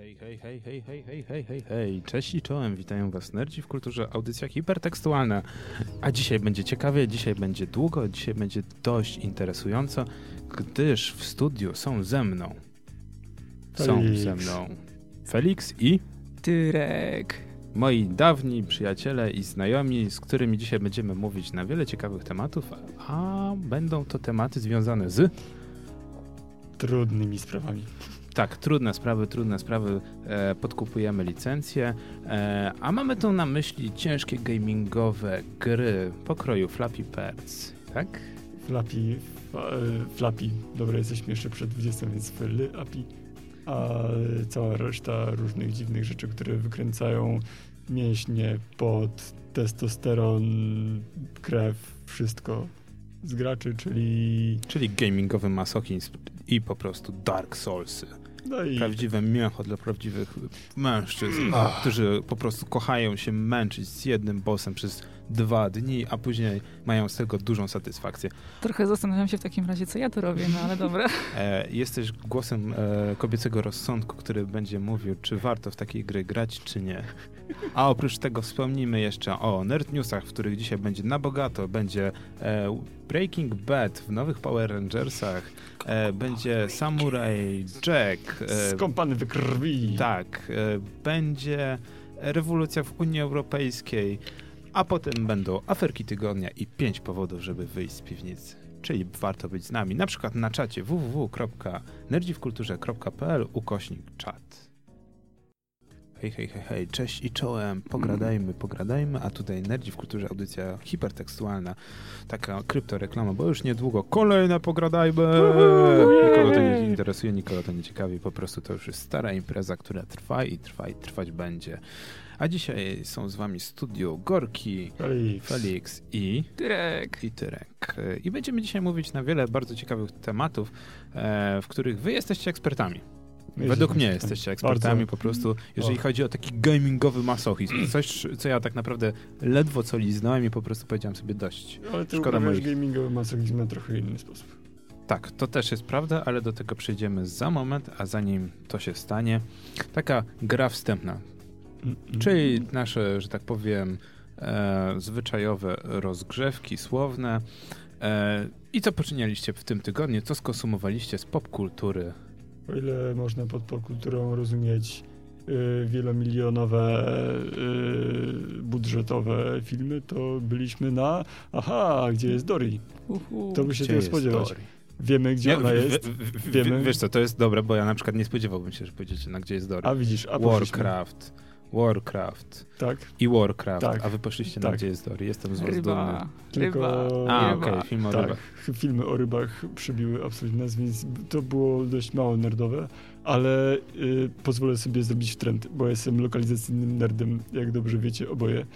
Hej, hej, hej, hej, hej, hej, hej, hej, hej. Cześć i czołem, witają was nerdzi w kulturze, audycja hipertekstualna. A dzisiaj będzie ciekawie, dzisiaj będzie długo, dzisiaj będzie dość interesująco, gdyż w studiu są ze mną. Są Felix. ze mną Felix i Tyrek. moi dawni przyjaciele i znajomi, z którymi dzisiaj będziemy mówić na wiele ciekawych tematów, a będą to tematy związane z Trudnymi sprawami. Tak, trudne sprawy, trudne sprawy, e, podkupujemy licencje, e, a mamy tu na myśli ciężkie gamingowe gry pokroju Flappy Birds, tak? Flappy, e, Flappy. Dobra, jesteśmy jeszcze przed 20, więc Flappy. A cała reszta różnych dziwnych rzeczy, które wykręcają mięśnie, pot, testosteron, krew, wszystko z graczy, czyli... Czyli gamingowy masochizm i po prostu Dark Soulsy. No i Prawdziwe mięcho dla prawdziwych mężczyzn, Ach. którzy po prostu kochają się męczyć z jednym bossem przez dwa dni, a później mają z tego dużą satysfakcję. Trochę zastanawiam się w takim razie, co ja tu robię, no ale dobra. E, jesteś głosem e, kobiecego rozsądku, który będzie mówił, czy warto w takiej gry grać, czy nie. A oprócz tego wspomnimy jeszcze o Nerd Newsach, w których dzisiaj będzie na bogato. Będzie e, Breaking Bad w nowych Power Rangersach. E, będzie Samurai Jack. E, skąpany we krwi. tak. E, będzie rewolucja w Unii Europejskiej. A potem będą aferki tygodnia i pięć powodów, żeby wyjść z piwnicy. Czyli warto być z nami, na przykład na czacie www.nerdziwkulturze.pl ukośnik czat. Hej, hej, hej, hej, cześć i czołem, pogradajmy, pogradajmy, a tutaj Nerdzi w Kulturze audycja hipertekstualna, taka kryptoreklama, bo już niedługo kolejne pogradajmy! Nikogo to nie interesuje, nikogo to nie ciekawi, po prostu to już jest stara impreza, która trwa i trwa i trwać będzie. A dzisiaj są z wami studio Gorki, Felix. Felix i Tyrek. i Tyrek. I będziemy dzisiaj mówić na wiele bardzo ciekawych tematów, e, w których wy jesteście ekspertami. Według mnie ekspertami. jesteście ekspertami Bardzo. po prostu, jeżeli Och. chodzi o taki gamingowy masochizm. Coś, co ja tak naprawdę ledwo co liznąłem i po prostu powiedziałem sobie dość. Ale ty Szkoda moich. gamingowy masochizm na trochę inny sposób. Tak, to też jest prawda, ale do tego przejdziemy za moment, a zanim to się stanie, taka gra wstępna, Mm, mm. czyli nasze, że tak powiem, e, zwyczajowe rozgrzewki słowne. E, I co poczynialiście w tym tygodniu? Co skonsumowaliście z popkultury? O ile można pod popkulturą rozumieć y, wielomilionowe y, budżetowe filmy, to byliśmy na aha, gdzie jest Dory? Uhu. To by się tego spodziewać. Dory? Wiemy, gdzie Nie, ona jest. w- w- w- Wiemy. Wiesz co, to jest dobre, bo ja na przykład nie spodziewałbym się, że powiedziecie na gdzie jest Dory. A widzisz, a poszliśmy. Warcraft, Warcraft Tak, i Warcraft, Tak. a wy poszliście na Tak. gdzie jest Dory. Jestem z was dumny. Ryba. tylko... Ryba. A, okej, film o tak, rybach. filmy o rybach przybiły absolutnie nas, więc to było dość mało nerdowe, ale y, pozwolę sobie zrobić trend, bo jestem lokalizacyjnym nerdem, jak dobrze wiecie oboje.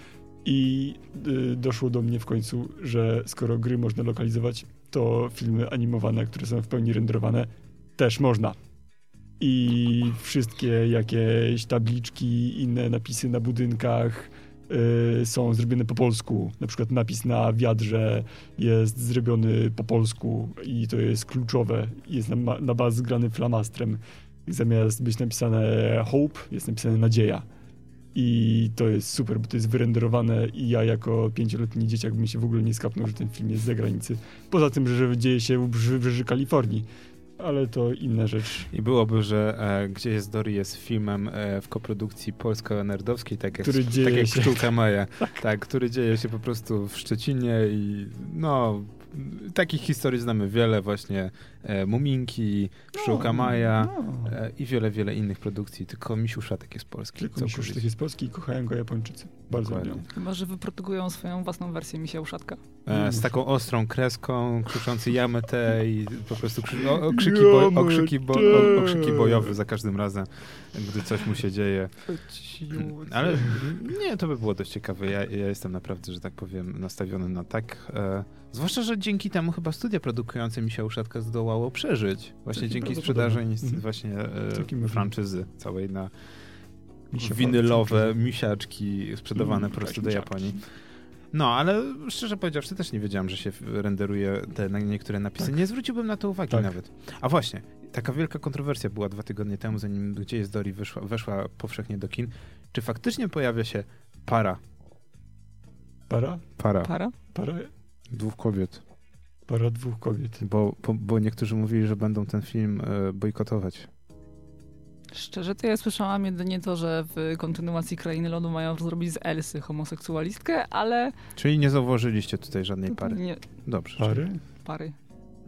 I y, doszło do mnie w końcu, że skoro gry można lokalizować, to filmy animowane, które są w pełni renderowane, też można. I wszystkie jakieś tabliczki, inne napisy na budynkach y, są zrobione po polsku. Na przykład napis na wiadrze jest zrobiony po polsku i to jest kluczowe. Jest na, na baz zgrany flamastrem. Zamiast być napisane hope, jest napisane nadzieja. I to jest super, bo to jest wyrenderowane i ja jako pięcioletni dzieciak bym się w ogóle nie skapnął, że ten film jest z zagranicy. Poza tym, że dzieje się w Wybrzeży Kalifornii. Ale to inna rzecz. I byłoby, że e, Gdzie jest Dory jest filmem e, w koprodukcji polsko-nerdowskiej, tak jak, Który dzieje tak jak się- Pszczółka Maja. tak, który dzieje się po prostu w Szczecinie i no, takich historii znamy wiele, właśnie Muminki, Pszczółka Maja No. e, i wiele, wiele innych produkcji, tylko Misiu Szatek jest polski. Tylko co mi się już powiedzieć. jest polski i kochają go Japończycy. Bardzo lubią. Chyba, że wyprodukują swoją własną wersję Misia Uszatka. E, z taką ostrą kreską, krzyczący jamete i po prostu krzy o, okrzyki, bo okrzyki, bo okrzyki bojowe za każdym razem, gdy coś mu się dzieje. Ale nie, to by było dość ciekawe. Ja, ja jestem naprawdę, że tak powiem, nastawiony na tak. E, zwłaszcza, że dzięki temu chyba studia produkujące mi się uszatka zdołało przeżyć. Właśnie dzięki sprzedaży Mhm. właśnie e, franczyzy całej na winylowe misiaczki sprzedawane Mm, po prostu tak, do. Japonii. No, ale szczerze powiedziawszy, też nie wiedziałem, że się renderuje te niektóre napisy. Tak. Nie zwróciłbym na to uwagi Tak. nawet. A właśnie, taka wielka kontrowersja była dwa tygodnie temu, zanim Gdzie jest Dory wyszła, weszła powszechnie do kin. Czy faktycznie pojawia się para, Para? para, Para? Para, dwóch kobiet? Para dwóch kobiet. Bo, bo, bo niektórzy mówili, że będą ten film e, bojkotować. Szczerze, to ja słyszałam jedynie to, że w kontynuacji Krainy Lodu mają zrobić z Elsy homoseksualistkę, ale Czyli nie zauważyliście tutaj żadnej pary. nie, Dobrze. Pary? pary.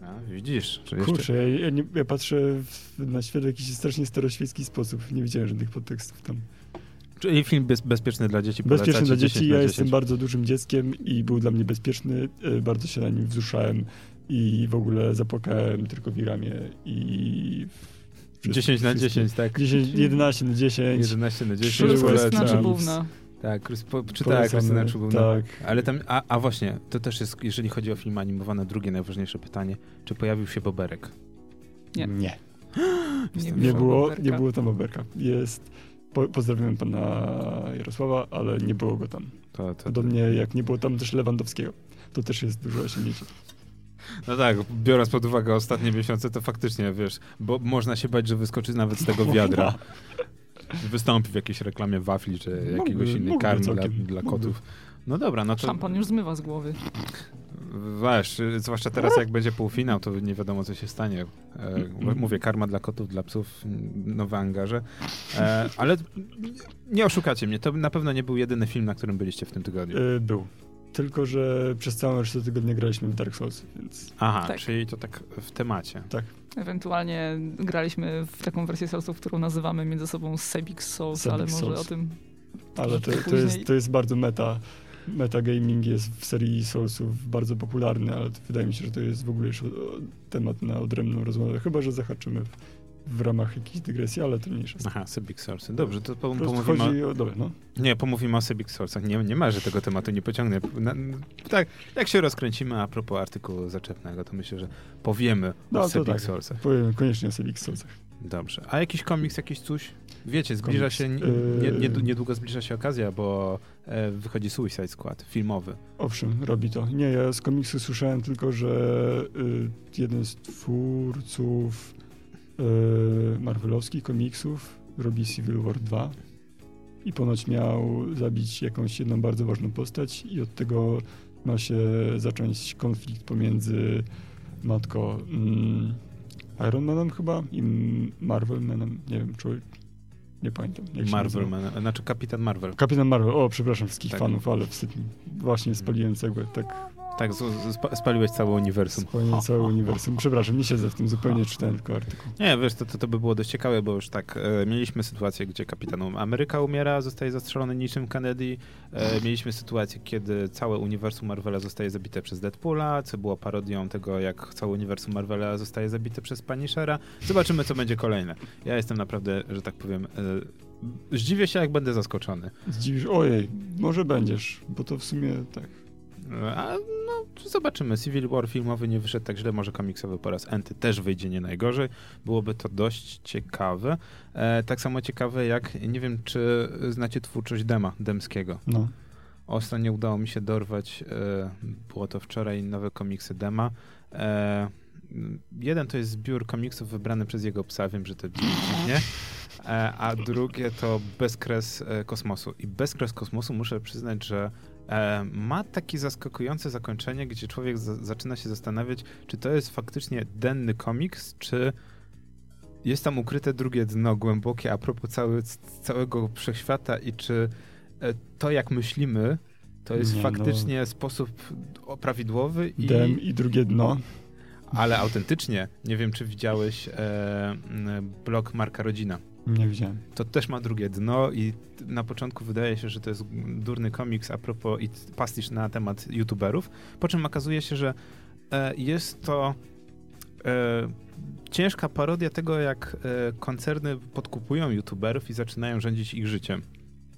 A, widzisz, że jeszcze... Kurczę, ja, ja, nie, ja patrzę w, na świat w jakiś strasznie staroświecki sposób. Nie widziałem żadnych podtekstów tam. Czyli film bez, bezpieczny dla dzieci. Bezpieczny dla 10 dzieci. Ja 10. jestem bardzo dużym dzieckiem i był dla mnie bezpieczny. E, Bardzo się na nim wzruszałem i w ogóle zapłakałem tylko w ramię i... wszystko- 10 na wszystkie- 10, tak? 10, 11 na 10. 11 na 10. Krzyż Krystyna polecam. Czubówna. Tak, po- czytała Polecamy, Krystyna Czubówna. Tak. Ale tam, a, a właśnie, to też jest, jeżeli chodzi o film animowany, drugie najważniejsze pytanie. Czy pojawił się Boberek? Nie. Nie. Nie, Nie było Boberka. nie było tam Oberka. Jest... Po, pozdrawiam pana Jarosława, ale nie było go tam. To, to, Podobnie jak nie było tam też Lewandowskiego. To też jest duże osiągnięcie. No tak, biorąc pod uwagę ostatnie miesiące, to faktycznie, wiesz, bo można się bać, że wyskoczy nawet z tego wiadra. Wystąpi w jakiejś reklamie wafli, czy jakiegoś Mógłby- innej karmy dla, dla mógłby. kotów. No dobra, no to Szampan już zmywa z głowy. Wiesz, zwłaszcza teraz jak będzie półfinał, to nie wiadomo co się stanie. E, mówię, karma dla kotów, dla psów, nowe angaże. E, ale nie oszukacie mnie, to na pewno nie był jedyny film, na którym byliście w tym tygodniu. E, Był. Tylko, że przez całą resztę tygodnia graliśmy w Dark Souls, więc Aha, tak. czyli to tak w temacie. Ewentualnie graliśmy w taką wersję Soulsów, którą nazywamy między sobą Sebix Souls, Sebix ale może Souls. o tym ale to, to, jest, to jest bardzo meta. Metagaming jest w serii Soulsów bardzo popularny, ale wydaje mi się, że to jest w ogóle już temat na odrębną rozmowę. Chyba, że zahaczymy w, ramach jakiejś dygresji, ale to mniejsza. Aha, Sybic Source. Dobrze, to po, pomówimy chodzi o, o... Dobra, no. Nie, pomówimy o Sybic Source'ach. Nie, nie ma, że tego tematu nie pociągnę. Na, tak, jak się rozkręcimy a propos artykułu zaczepnego, to myślę, że powiemy No, o Sybic tak. Source'ach. Powiem koniecznie o Civic Soulsach. Dobrze. A jakiś komiks, jakiś coś? Wiecie, zbliża się, yy. nie, niedługo zbliża się okazja, bo e, wychodzi Suicide Squad, filmowy. Owszem, robi to. Nie, ja z komiksu słyszałem tylko, że y, jeden z twórców y, marvelowskich komiksów robi Civil War 2 i ponoć miał zabić jakąś jedną bardzo ważną postać i od tego ma się zacząć konflikt pomiędzy matko mm, Iron Manem chyba i Marvel Manem, nie wiem, czy nie pamiętam. Marvel, man, znaczy Kapitan Marvel. Kapitan Marvel, o przepraszam wszystkich Tak. fanów, ale wstyd mi. Właśnie spaliłem cegłę, tak Tak, spaliłeś całe uniwersum. spaliłem całe uniwersum. Przepraszam, nie siedzę w tym, zupełnie czytałem tylko artykuł. Nie, wiesz, to, to, to by było dość ciekawe, bo już tak, e, mieliśmy sytuację, gdzie kapitan Ameryka umiera, zostaje zastrzelony niczym Kennedy. E, mieliśmy sytuację, kiedy całe uniwersum Marvela zostaje zabite przez Deadpoola, co było parodią tego, jak całe uniwersum Marvela zostaje zabite przez Punishera. Zobaczymy, co będzie kolejne. Ja jestem naprawdę, że tak powiem, e, zdziwię się, jak będę zaskoczony. Zdziwisz, ojej, może będziesz, bo to w sumie tak. A no, zobaczymy. Civil War filmowy nie wyszedł tak źle, może komiksowy po raz enty też wyjdzie nie najgorzej. Byłoby to dość ciekawe. E, tak samo ciekawe jak, nie wiem, czy znacie twórczość Dema, Demskiego. No. Ostatnio udało mi się dorwać, e, było to wczoraj, nowe komiksy Dema. E, jeden to jest zbiór komiksów wybrany przez jego psa, wiem, że to brzmi dziwnie, e, a drugie to Bezkres e, Kosmosu. I Bezkres Kosmosu muszę przyznać, że ma takie zaskakujące zakończenie, gdzie człowiek za, zaczyna się zastanawiać, czy to jest faktycznie denny komiks, czy jest tam ukryte drugie dno głębokie a propos cały, całego wszechświata i czy e, to, jak myślimy, to jest Nie, no. faktycznie sposób o- prawidłowy i Dem i drugie dno. ale autentycznie. Nie wiem, czy widziałeś e, blog Marka Rodzina. Nie widziałem. To też ma drugie dno i na początku wydaje się, że to jest durny komiks a propos i pastisz na temat youtuberów, po czym okazuje się, że e, jest to e, ciężka parodia tego, jak e, koncerny podkupują youtuberów i zaczynają rządzić ich życiem.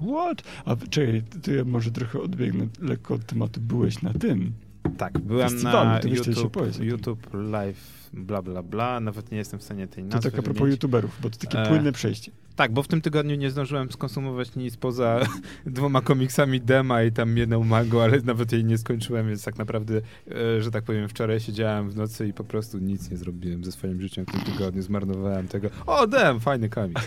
What? A czekaj, to ja może trochę odbiegnę lekko od tematu. Byłeś na tym. Tak, byłem Festiwalu, na YouTube. YouTube Live bla bla bla, nawet nie jestem w stanie tej To nazwy tak a propos wymienić. youtuberów, bo to takie E, płynne przejście. Tak, bo w tym tygodniu nie zdążyłem skonsumować nic poza dwoma komiksami Dema i tam jedną mangą, ale nawet jej nie skończyłem, więc tak naprawdę, e, że tak powiem, wczoraj siedziałem w nocy i po prostu nic nie zrobiłem ze swoim życiem w tym tygodniu, zmarnowałem tego. O, Dem, fajny komiks.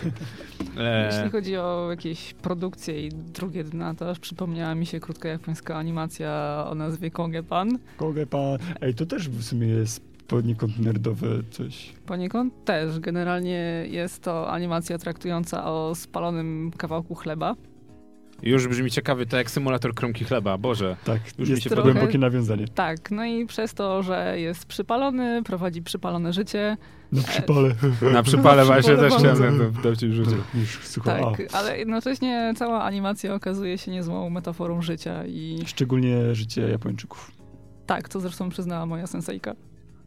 E, Jeśli chodzi o jakieś produkcje i drugie dna, to aż przypomniała mi się krótka japońska animacja o nazwie Kongepan. Kogę pan. Ej, to też w sumie jest poniekąd nerdowe coś. Poniekąd też. Generalnie jest to animacja traktująca o spalonym kawałku chleba. już brzmi ciekawie, to jak symulator kromki chleba, Boże. Tak, Już mi jest się to podoba. głębokie nawiązanie. Tak, no i przez to, że jest przypalony, prowadzi przypalone życie. Na przypale. Na przypale właśnie też chciałem ci rzucić. Tak, ale jednocześnie cała animacja okazuje się niezłą metaforą życia i szczególnie życie Japończyków. tak, to zresztą przyznała moja sensejka.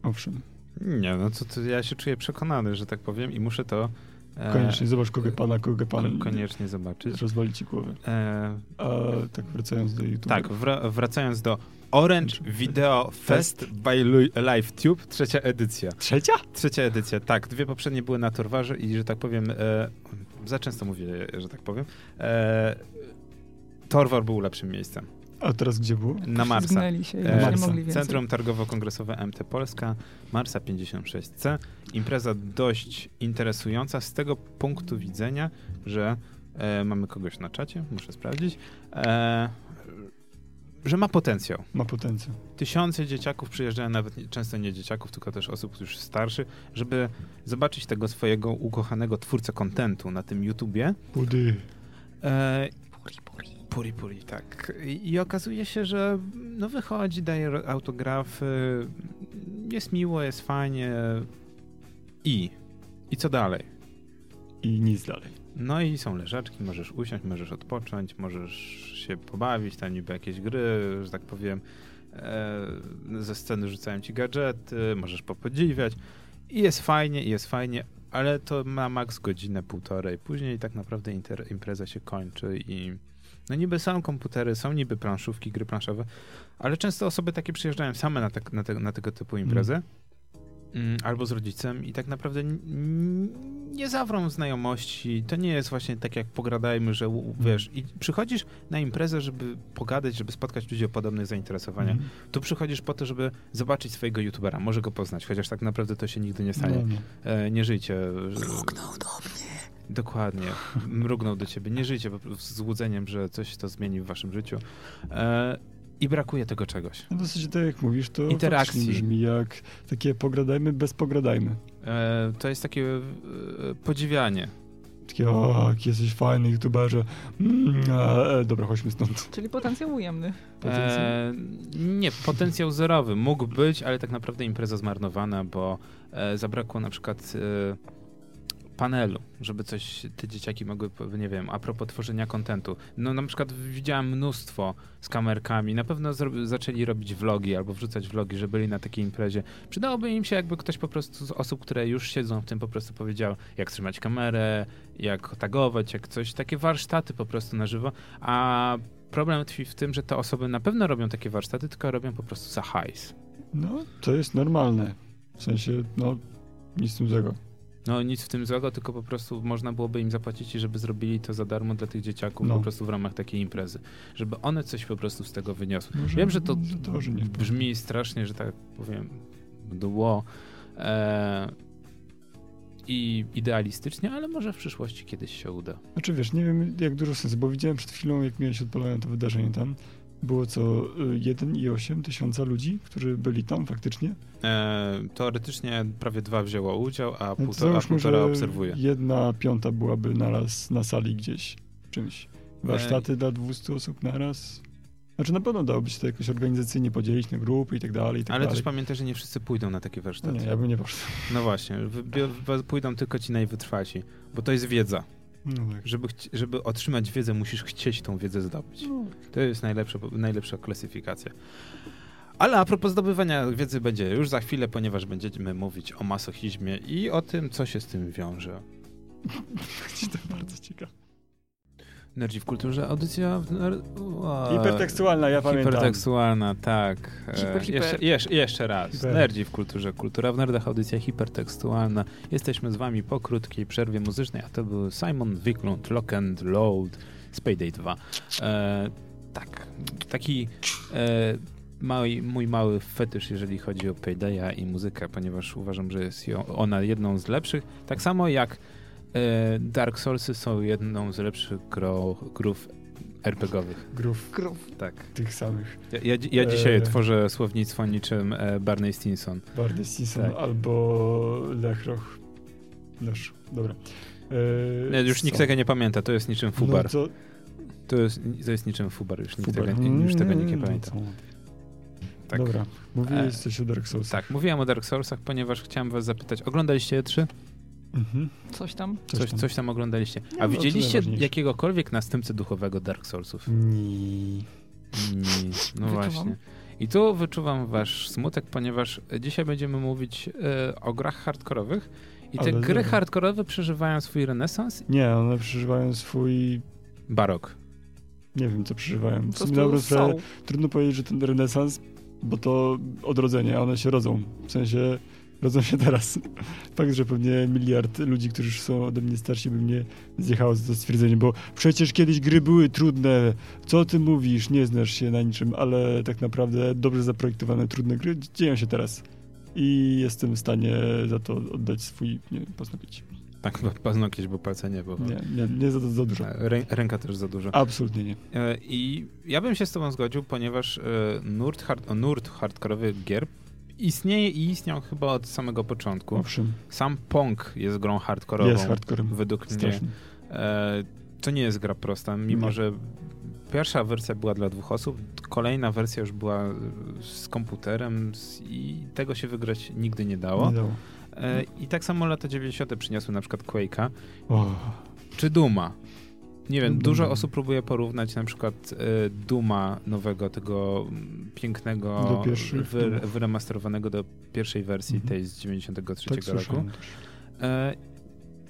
Owszem, Nie, no to, to ja się czuję przekonany, że tak powiem i muszę to e, koniecznie. Zobacz Kogę pana, Kogę pan. ko- koniecznie zobaczyć. Rozwali ci głowę. E, A tak wracając do YouTube. tak, wra- wracając do Orange Video Fest by Lu- LiveTube, trzecia edycja. Trzecia? Trzecia edycja, tak. Dwie poprzednie były na Torwarze i, że tak powiem, e, za często mówię, że tak powiem, e, Torwar był lepszym miejscem. A teraz gdzie było? Na Marsa. Zgnęli się E, Marsa. Centrum Targowo-Kongresowe MT Polska, Marsa 56C. Impreza dość interesująca z tego punktu widzenia, że e, mamy kogoś na czacie, muszę sprawdzić, e, że ma potencjał. Ma potencjał. Tysiące dzieciaków przyjeżdżają, nawet nie, często nie dzieciaków, tylko też osób już starszych, żeby zobaczyć tego swojego ukochanego twórcę kontentu na tym YouTubie. Budy. E, Puri Puri, tak. I, I okazuje się, że no wychodzi, daje autografy, jest miło, jest fajnie i... I co dalej? I nic dalej. No i są leżaczki, możesz usiąść, możesz odpocząć, możesz się pobawić, tam niby jakieś gry, że tak powiem, e, ze sceny rzucają ci gadżety, możesz popodziwiać i jest fajnie, i jest fajnie, ale to ma maks godzinę, półtorej. Później tak naprawdę inter, impreza się kończy i no niby są komputery, są niby planszówki, gry planszowe, ale często osoby takie przyjeżdżają same na, tak, na, te, na tego typu imprezy. Mm, albo z rodzicem i tak naprawdę nie zawrą znajomości. To nie jest właśnie tak jak pogradajmy, że u- wiesz, i przychodzisz na imprezę, żeby pogadać, żeby spotkać ludzi o podobnych zainteresowaniach. Mhm. Tu przychodzisz po to, żeby zobaczyć swojego youtubera, może go poznać, chociaż tak naprawdę to się nigdy nie stanie. No, no. E, nie żyjcie. Mrugnął do mnie. Dokładnie. Mrugnął do ciebie. Nie żyjcie po prostu z złudzeniem, że coś to zmieni w waszym życiu. E, I brakuje tego czegoś. No zasadzie tak jak mówisz, to Interakcji. brzmi jak takie pogradajmy bez pogradajmy. E, to jest takie e, podziwianie. Takie, o, jesteś fajny youtuberze. Mm, e, dobra, chodźmy stąd. Czyli potencjał ujemny. Potencjał. E, nie, potencjał zerowy mógł być, ale tak naprawdę impreza zmarnowana, bo e, zabrakło na przykład e, panelu, żeby coś te dzieciaki mogły, nie wiem, a propos tworzenia kontentu. No na przykład widziałem mnóstwo z kamerkami, na pewno zaczęli robić vlogi albo wrzucać vlogi, że byli na takiej imprezie. Przydałoby im się, jakby ktoś po prostu z osób, które już siedzą w tym, po prostu powiedział, jak trzymać kamerę, jak tagować, jak coś, takie warsztaty po prostu na żywo, a problem tkwi w tym, że te osoby na pewno robią takie warsztaty, tylko robią po prostu za hajs. No, to jest normalne. W sensie, no, nic z złego. No nic w tym złego, tylko po prostu można byłoby im zapłacić i żeby zrobili to za darmo dla tych dzieciaków No. po prostu w ramach takiej imprezy. Żeby one coś po prostu z tego wyniosły. Może, Wiem, że to to, że brzmi strasznie, że tak powiem, dło e, i idealistycznie, ale może w przyszłości kiedyś się uda. Znaczy wiesz, nie wiem jak dużo sensu, bo widziałem przed chwilą, jak miałeś odpalone to wydarzenie tam, było co y, 1,8 tysiąca ludzi, którzy byli tam faktycznie. E, teoretycznie prawie dwa wzięło udział, a, No to półtora, a półtora obserwuje. jedna piąta byłaby naraz na sali gdzieś czymś. Warsztaty dla 200 osób naraz. Znaczy na pewno dałoby się to jakoś organizacyjnie podzielić na grupy i tak dalej. I tak Ale dalej. też pamiętaj, że nie wszyscy pójdą na takie No warsztaty. nie, ja bym nie poszedł. No właśnie, pójdą tylko ci najwytrwasi, bo to jest wiedza. No tak. Żeby, żeby otrzymać wiedzę, musisz chcieć tą wiedzę zdobyć. No, To jest najlepsza, najlepsza klasyfikacja. Ale a propos zdobywania wiedzy będzie już za chwilę, ponieważ będziemy mówić o masochizmie i o tym, co się z tym wiąże. będzie to bardzo ciekawe. Nerdzi w kulturze, audycja w ner... Hipertekstualna, ja pamiętam. Hipertekstualna, tak. E, Hiper, hiper. Jeszcze, jeszcze, jeszcze raz. Hiper. Nerdzi w kulturze, kultura w nerdach, audycja hipertekstualna. Jesteśmy z wami po krótkiej przerwie muzycznej, a to był Simon Wiklund, Lock and Load, Spayday 2. E, tak, taki e, mały, mój mały fetysz, jeżeli chodzi o Paydaya i muzykę, ponieważ uważam, że jest ją, ona jedną z lepszych. Tak samo jak Dark Soulsy są jedną z lepszych gro, grów RPGowych. Grów Grów. Tak. tych samych. Ja, ja, ja dzisiaj E. tworzę słownictwo niczym e, Barney Stinson. Barney Stinson Tak. albo Lechroch. Lesz, dobra. E, już nikt co? tego nie pamięta, to jest niczym Fubar. No to, To, jest, to jest niczym Fubar, już nikt Fubar. tego, już tego nikt nie Mm, pamięta. no Tak. Dobra, mówiłeś E, coś o Dark Souls. Tak, mówiłem o Dark Soulsach, ponieważ chciałem was zapytać, oglądaliście E3? Mhm. Coś tam. Coś, coś tam oglądaliście. No, A no, widzieliście jakiegokolwiek następcę duchowego Dark Soulsów? Nie. Nie, no Wyczuwam. właśnie. I tu wyczuwam wasz smutek, ponieważ dzisiaj będziemy mówić e, o grach hardkorowych i te Ale gry dobra. hardkorowe przeżywają swój renesans Nie, one przeżywają swój... barok. Nie wiem, co przeżywają. W sumie na dobrą sprawę trudno powiedzieć, że ten renesans, bo to odrodzenie, a one się rodzą. W sensie rodzą się teraz. Fakt, że pewnie miliard ludzi, którzy już są ode mnie starsi, by mnie zjechało za to stwierdzenie, bo przecież kiedyś gry były trudne. Co ty mówisz? Nie znasz się na niczym, ale tak naprawdę dobrze zaprojektowane, trudne gry dzieją się teraz. I jestem w stanie za to oddać swój, nie paznokieć. Tak, paznokieć, bo palce nie, bo Nie, nie, nie za, za dużo. Rę, ręka też za dużo. Absolutnie nie. E, I ja bym się z tobą zgodził, ponieważ e, nurt, hard, nurt hardkorowych gier istnieje i istniał chyba od samego początku. Owszem, Sam Pong jest grą hardkorową. jest hardcorem. Według mnie. E, to nie jest gra prosta, mimo Nie. że pierwsza wersja była dla dwóch osób, kolejna wersja już była z komputerem z, i tego się wygrać nigdy nie dało. Nie dało. E, I tak samo lata 90. przyniosły na przykład Quake'a O, czy Duma. Nie wiem, dużo osób próbuje porównać na przykład e, Duma nowego, tego pięknego, Do wy, wyremasterowanego do pierwszej wersji, Mhm. tej z 93 tak roku. E,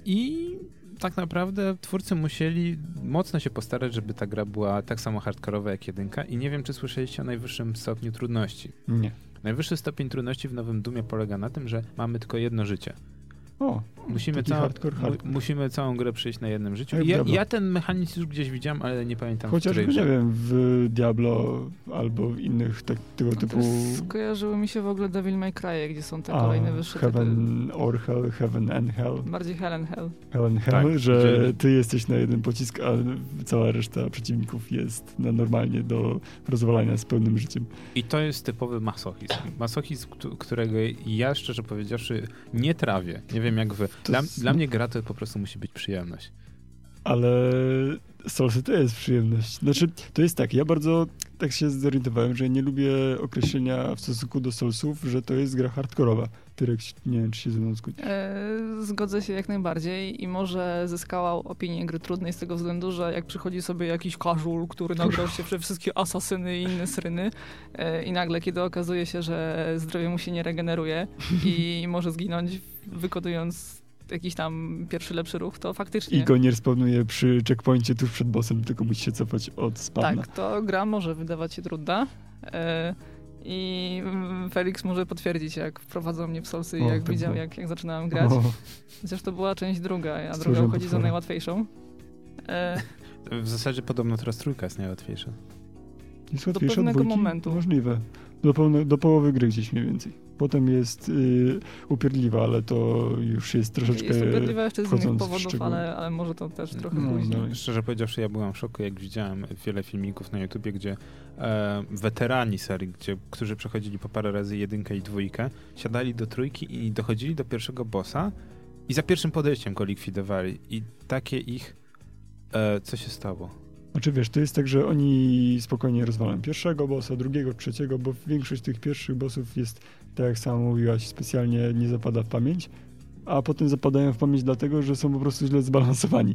I tak naprawdę twórcy musieli mocno się postarać, żeby ta gra była tak samo hardkorowa jak jedynka i nie wiem, czy słyszeliście o najwyższym stopniu trudności. Nie. Najwyższy stopień trudności w nowym Dumie polega na tym, że mamy tylko jedno życie. O, Musimy, taki całą, hardcore, hardcore. mu- musimy całą grę przejść na jednym życiu. Ja, ja ten mechanizm już gdzieś widziałem, ale nie pamiętam w Chociażby, nie wiem, w Diablo albo w innych tak, tego To typu... Skojarzyły mi się w ogóle Devil May Cry, gdzie są te a, kolejne wyższe typy. Heaven or Hell, Heaven and Hell. Bardziej Hell and Hell. Hell and Hell, Tak, że gdzie- ty jesteś na jeden pocisk, a cała reszta przeciwników jest na normalnie do rozwalania z pełnym życiem. I to jest typowy masochizm. Masochizm, któ- którego ja szczerze powiedziawszy nie trawię. Nie wiem jak wy. Dla, jest- dla mnie gra to po prostu musi być przyjemność. Ale Soulsy to jest przyjemność. Znaczy, to jest tak, ja bardzo tak się zorientowałem, że nie lubię określenia w stosunku do Soulsów, że to jest gra hardkorowa. Tyrek, nie wiem, czy się ze mną zgodzi. E, zgodzę się jak najbardziej i może zyskała opinię gry trudnej z tego względu, że jak przychodzi sobie jakiś casual, który nagrał się przez wszystkie asasyny i inne sryny e, i nagle, kiedy okazuje się, że zdrowie mu się nie regeneruje i może zginąć wykonując jakiś tam pierwszy lepszy ruch, to faktycznie I go nie respawnuje przy checkpoincie tuż przed bossem, tylko musi się cofać od spawna. tak, to gra może wydawać się trudna. I mm, Felix może potwierdzić, jak wprowadzał mnie w Soulsy i jak tak widział, jak, jak zaczynałem grać. O, Chociaż to była część druga, a druga uchodzi za najłatwiejszą. E, W zasadzie podobno teraz trójka jest najłatwiejsza. jest Do pewnego momentu. Możliwe. Do, pełne, do połowy gry gdzieś mniej więcej. Potem jest y, upierdliwa, ale to już jest troszeczkę... jest upierdliwa jeszcze z innych powodów, ale, ale może to też trochę No, później. no. Szczerze powiedziawszy, ja byłem w szoku, jak widziałem wiele filmików na YouTubie, gdzie e, weterani serii, gdzie, którzy przechodzili po parę razy jedynkę i dwójkę, siadali do trójki i dochodzili do pierwszego bossa i za pierwszym podejściem go likwidowali. I takie ich... E, co się stało? Znaczy wiesz, to jest tak, że oni spokojnie rozwalają pierwszego bossa, drugiego, trzeciego, bo większość tych pierwszych bossów jest, tak jak sama mówiłaś, specjalnie nie zapada w pamięć, a potem zapadają w pamięć dlatego, że są po prostu źle zbalansowani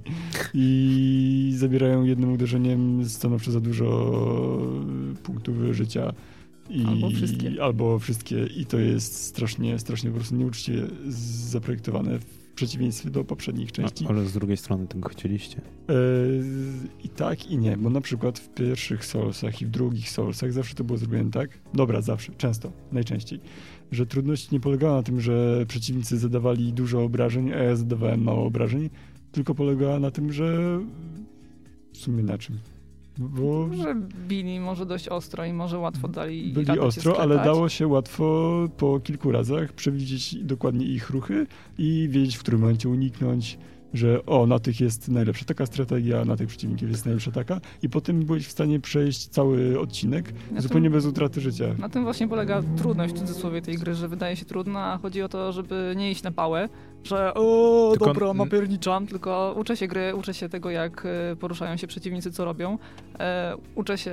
i zabierają jednym uderzeniem stanowczo za dużo punktów życia. I, Albo wszystkie. Albo wszystkie i to jest strasznie, strasznie po prostu nieuczciwie zaprojektowane w przeciwieństwie do poprzednich części. Ale z drugiej strony tego chcieliście. E, I tak i nie, bo na przykład w pierwszych Soulsach i w drugich Soulsach zawsze to było zrobione tak, dobra, zawsze, często, najczęściej, że trudność nie polegała na tym, że przeciwnicy zadawali dużo obrażeń, a ja zadawałem mało obrażeń, tylko polegała na tym, że w sumie na czym? Bo Że bili może dość ostro i może łatwo dali byli ostro, ale dało się łatwo po kilku razach przewidzieć dokładnie ich ruchy i wiedzieć, w którym momencie uniknąć, że o, na tych jest najlepsza taka strategia, na tych przeciwników jest najlepsza taka i potem byłeś w stanie przejść cały odcinek Na zupełnie tym- bez utraty życia. Na tym właśnie polega trudność w cudzysłowie tej gry, że wydaje się trudna, a chodzi o to, żeby nie iść na pałę, że o, Tylko- dobra, napierniczam, tylko uczę się gry, uczę się tego, jak e, poruszają się przeciwnicy, co robią. E, uczę się,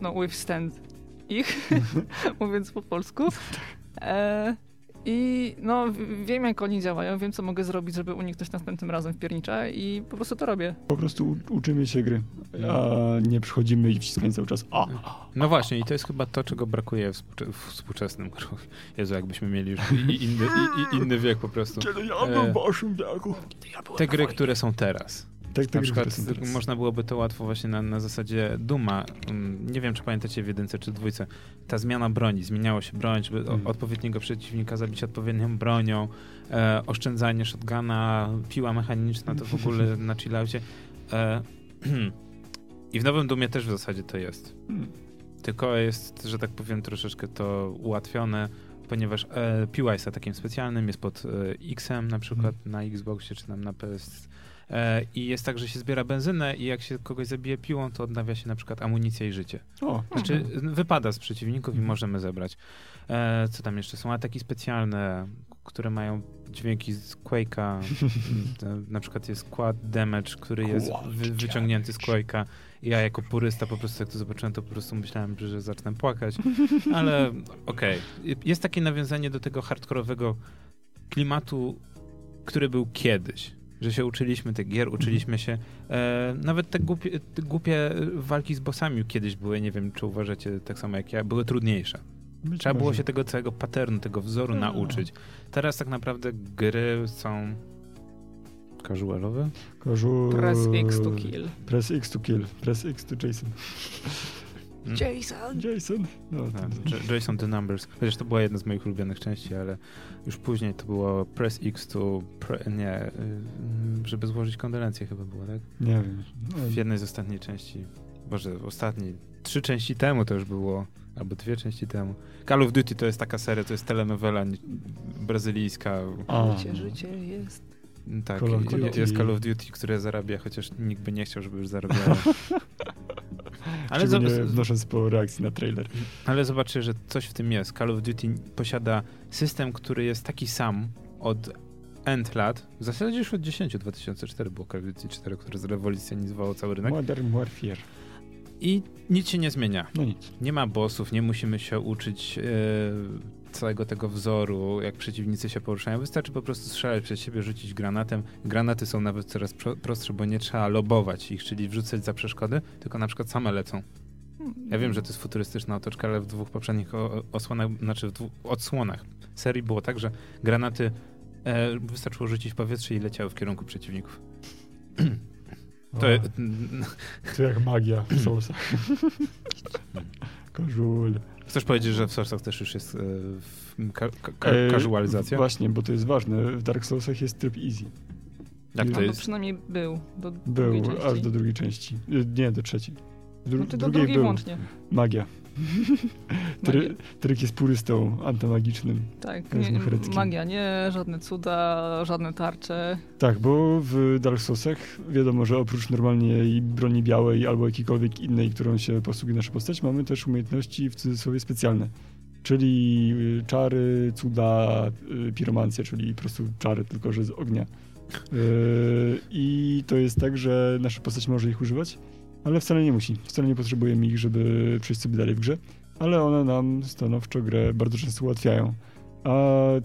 no, withstand ich, mówiąc po polsku. E, I no, wiem, jak oni działają, wiem, co mogę zrobić, żeby uniknąć następnym razem w piernicza i po prostu to robię. Po prostu uczymy się gry, a nie przychodzimy i wciskamy cały czas a. No właśnie, i to jest chyba to, czego brakuje w, współcze- w współczesnym. Jezu, jakbyśmy mieli już inny, i, i inny wiek po prostu. Kiedy ja E, bym w waszym wieku. Te gry, które są teraz. Tak, tak, Na przykład które są teraz. można byłoby to łatwo właśnie na, na zasadzie Duma. Mm, Nie wiem, czy pamiętacie w jedynce czy dwójce. Ta zmiana broni, zmieniało się broń, żeby o, Mm. odpowiedniego przeciwnika zabić odpowiednią bronią, e, oszczędzanie shotguna, piła mechaniczna, to w ogóle na chillaucie. E, I w nowym Dumie też w zasadzie to jest. Hmm. Tylko jest, że tak powiem, troszeczkę to ułatwione, ponieważ e, piła jest atakiem specjalnym, jest pod e, X-em na przykład na Xboxie czy tam na PS. E, I jest tak, że się zbiera benzynę i jak się kogoś zabije piłą, to odnawia się na przykład amunicja i życie. O, Znaczy wypada z przeciwników i możemy zebrać. E, co tam jeszcze? Są ataki specjalne, które mają dźwięki z Quake'a. To na przykład jest Quad Damage, który jest wy, wyciągnięty z Quake'a. Ja jako purysta po prostu jak to zobaczyłem, to po prostu myślałem, że zacznę płakać. Ale okej. Jest takie nawiązanie do tego hardkorowego klimatu, który był kiedyś. Że się uczyliśmy tych gier, uczyliśmy się. E, nawet te głupie, te głupie walki z bossami kiedyś były, nie wiem czy uważacie tak samo jak ja, były trudniejsze. być Trzeba było może. się tego całego patternu, tego wzoru No. nauczyć. Teraz tak naprawdę gry są casualowe. Kożu... Press X to kill. Press X to kill. Press X to Jason. Mm. Jason! Jason? No, A, to- J- Jason the Numbers. Chociaż to była jedna z moich ulubionych części, ale już później to było Press X to... Pre, nie, y, żeby złożyć kondolencje chyba było, tak? nie wiem. No, W jednej z ostatniej części. Boże, ostatniej. Trzy części temu to już było. Albo dwie części temu. Call of Duty to jest taka seria, to jest telenowela brazylijska. A, Życie, życie jest. Tak, Call of i- Duty. jest Call of Duty, które zarabia, chociaż nikt by nie chciał, żeby już zarabiało. ale, wnosząc po reakcji na trailer. ale zobaczcie, że coś w tym jest. Call of Duty posiada system, który jest taki sam od end lat. W zasadzie już od 10, 2004 było Call of Duty 4, które zrewolucjonizowało cały rynek. Modern Warfare. I nic się nie zmienia. No nic. Nie ma bossów, nie musimy się uczyć e, całego tego wzoru, jak przeciwnicy się poruszają. Wystarczy po prostu strzelać przed siebie, rzucić granatem. Granaty są nawet coraz pro, prostsze, bo nie trzeba lobować ich, czyli wrzucać za przeszkody, tylko na przykład same lecą. Ja wiem, że to jest futurystyczna otoczka, ale w dwóch poprzednich osłonach, znaczy w dwóch odsłonach serii było tak, że granaty e, wystarczyło rzucić w powietrze i leciały w kierunku przeciwników. To, O, to jak magia w Soulsach. Kożul. Chcesz powiedzieć, że w Source'ach też już jest e, w, ka, ka, E? Właśnie, bo to jest ważne. W Dark Soulsach jest tryb easy. Jak to jest? przynajmniej był do Był aż do drugiej części. Y, Nie, do trzeciej. Dru- Znaczy do drugiej drugiej był. włącznie. Magia. Try, Tryk jest purystą antamagicznym. Tak, nie, magia nie, żadne cuda, żadne tarcze. Tak, bo w Dark Soulsach wiadomo, że oprócz normalnie broni białej albo jakiejkolwiek innej, którą się posługuje nasza postać, mamy też umiejętności w cudzysłowie specjalne. Czyli y, czary, cuda, y, piromancje, czyli po prostu czary, tylko że z ognia. Y, I to jest tak, że nasza postać może ich używać, ale wcale nie musi. Wcale nie potrzebujemy ich, żeby przejść sobie dalej w grze, ale one nam stanowczo grę bardzo często ułatwiają. A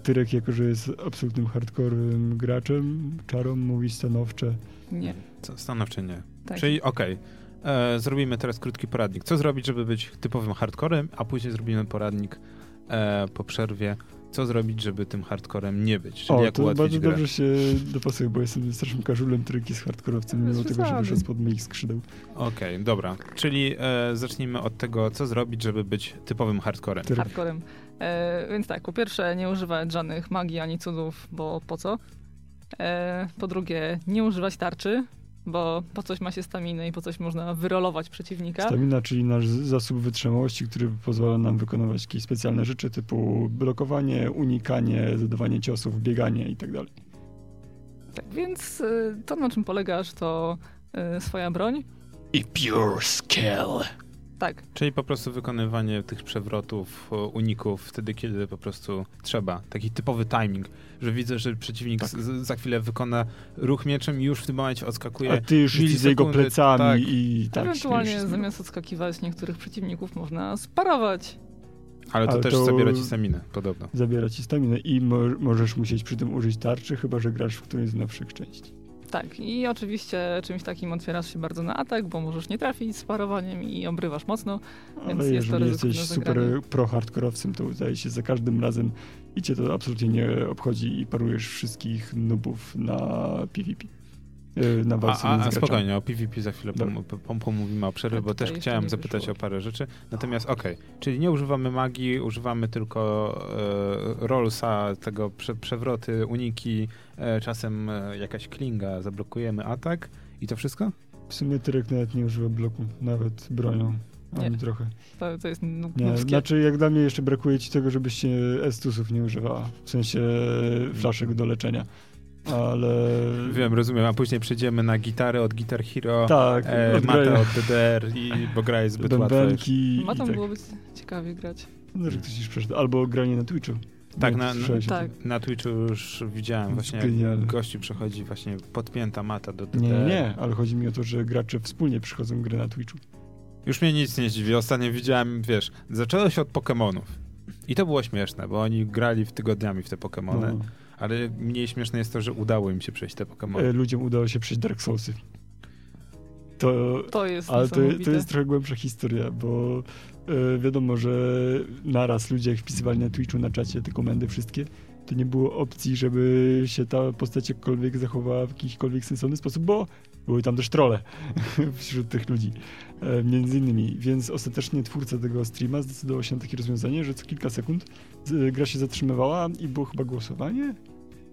Tyrek, jako że jest absolutnym hardkorowym graczem, czarom mówi stanowcze. Nie. Co, Stanowcze nie. Tak. Czyli okej. E, Zrobimy teraz krótki poradnik. Co zrobić, żeby być typowym hardcorem, a później zrobimy poradnik e, po przerwie. Co zrobić, żeby tym hardcorem nie być, czyli O, jak to bardzo grę. dobrze się dopasuje, bo jestem strasznym każulem, który jest hardkorowcem, mimo tego, że wyszedł spod moich skrzydeł. Okej, dobra, czyli e, zacznijmy od tego, co zrobić, żeby być typowym hardcorem. Hardcorem. E, więc tak, po pierwsze nie używać żadnych magii ani cudów, bo po co? E, po drugie, nie używać tarczy, bo po coś ma się staminę i po coś można wyrolować przeciwnika. Stamina, czyli nasz zasób wytrzymałości, który pozwala nam wykonywać jakieś specjalne rzeczy typu blokowanie, unikanie, zadawanie ciosów, bieganie i tak. Tak, więc e, to na czym polegasz to e, swoja broń. I pure skill. Tak, Czyli po prostu wykonywanie tych przewrotów, e, uników wtedy, kiedy po prostu trzeba. Taki typowy timing, że widzę, że przeciwnik Tak. z, za chwilę wykona ruch mieczem i już w tym momencie odskakuje. A ty już za jego plecami tak. i tak. ewentualnie śmiesz zamiast odskakiwać niektórych przeciwników można sparować. Ale to Ale też to- zabiera ci staminę, podobno. Zabiera ci staminę i mo możesz musieć przy tym użyć tarczy, chyba że grasz w którejś z nowszych części. Tak, i oczywiście czymś takim otwierasz się bardzo na atak, bo możesz nie trafić z parowaniem i obrywasz mocno. Więc Ale jest to jesteś super pro-hardkorowcem, to zdaje się za każdym razem i cię to absolutnie nie obchodzi i parujesz wszystkich nubów na PvP. Yy, Na A, walce a, a spokojnie, o PvP za chwilę pom, pom, pomówimy o przerwie, bo też chciałem zapytać o parę rzeczy. Natomiast okej, czyli nie używamy magii, używamy tylko e, rollsa, tego prze, przewroty, uniki, e, czasem e, jakaś klinga, zablokujemy atak i to wszystko? W sumie Tyrek nawet nie używa bloku, nawet bronią. Ani Nie. trochę. To, to jest Nie, znaczy jak dla mnie jeszcze brakuje ci tego, żebyś się estusów nie używała. W sensie flaszek do leczenia. Ale... Wiem, rozumiem, a później przejdziemy na gitarę od Guitar Hero, Tak, e, odgrają matę od DDR, i, bo gra jest zbyt łatwa. już. bębenki Ma i tam tak. byłoby ciekawie grać. No, że ktoś już przeszedł. Albo granie na Twitchu. Tak, na- o tak. Na Twitchu już widziałem właśnie, Genialne. jak gościu przechodzi właśnie podpięta mata do DDR. Nie, nie, nie, ale chodzi mi o to, że gracze wspólnie przychodzą gry na Twitchu. Już mnie nic nie dziwi. Ostatnio widziałem, wiesz, zaczęło się od Pokemonów. I to było śmieszne, bo oni grali w tygodniami w te Pokemony, No. Ale mniej śmieszne jest to, że udało im się przejść te Pokemony. E, Ludziom udało się przejść Dark Soulsy. To, To jest ale to, to jest trochę głębsza historia, bo e, wiadomo, że naraz ludzie jak wpisywali na Twitchu, na czacie te komendy wszystkie, to nie było opcji, żeby się ta postać jakkolwiek zachowała w jakikolwiek sensowny sposób, bo były tam też trolle wśród tych ludzi, e, między innymi. Więc ostatecznie twórca tego streama zdecydował się na takie rozwiązanie, że co kilka sekund z, gra się zatrzymywała i było chyba głosowanie,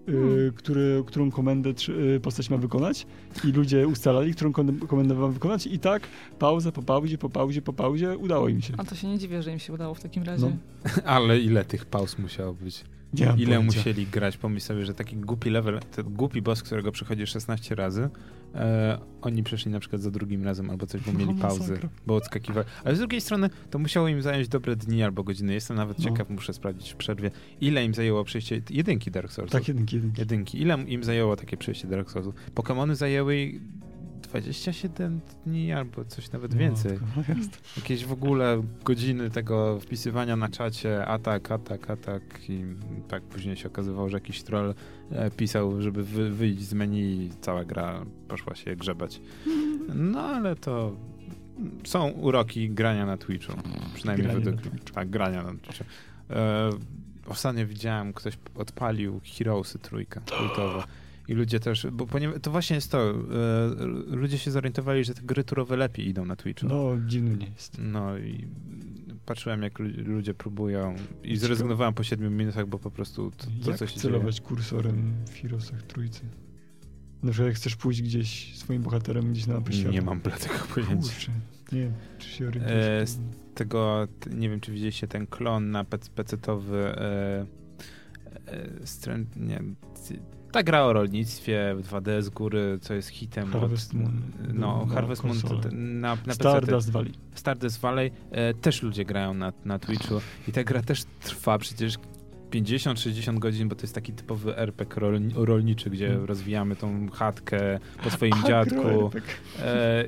e, Hmm. który, którą komendę e, postać ma wykonać i ludzie ustalali, którą komendę ma wykonać i tak pauza po pauzie, po pauzie, po pauzie udało im się. A to się nie dziwię, że im się udało w takim razie. No. Ale ile tych pauz musiało być? Nie mam Ile pojęcia. musieli grać? Pomyśl sobie, że taki głupi level, ten głupi boss, którego przechodzi 16 razy, e, oni przeszli na przykład za drugim razem albo coś, bo No, mieli pauzy, masakra. bo odskakiwali. Ale z drugiej strony to musiało im zająć dobre dni albo godziny. Jestem nawet No. ciekaw, muszę sprawdzić w przerwie, ile im zajęło przejście jedynki Dark Souls. Tak, jedynki, jedynki. Jedynki. Ile im zajęło takie przejście Dark Soulsów? Pokemony zajęły 27 dni albo coś nawet więcej. No. Jakieś w ogóle godziny tego wpisywania na czacie, atak, atak, atak i tak później się okazywało, że jakiś troll e, pisał, żeby wy, wyjść z menu i cała gra poszła się grzebać. No ale to są uroki grania na Twitchu, przynajmniej Granie według mnie. Tak, grania na Twitchu. E, ostatnio widziałem, ktoś odpalił Heroesy trójkę, trójkowe. I ludzie też, bo ponieważ, to właśnie jest to, e, ludzie się zorientowali, że te gry turowe lepiej idą na Twitchu. No, dziwny nie jest. No i patrzyłem, jak lu- ludzie próbują i zrezygnowałem po 7 minutach, bo po prostu to, to Jak co się celować kursorem w Heroesach trójcy? Na przykład jak chcesz pójść gdzieś swoim bohaterem gdzieś na mapę dzieje. Nie mam bladego pojęcia. Kurczę, nie wiem, czy się orientujesz. E, z. Tego, nie wiem, czy widzieliście ten klon na pec- pecetowy e, e, strę- nie, ta gra o rolnictwie w 2D z góry, co jest hitem. Harvest Moon. No, Na Harvest Moon to, na, na. Stardust Valley. Stardust Valley e, też ludzie grają na, na Twitchu i ta gra też trwa przecież 50-60 godzin, bo to jest taki typowy RPG rolni, rolniczy, gdzie Hmm. rozwijamy tą chatkę po swoim dziadku. Agro-RPG. E,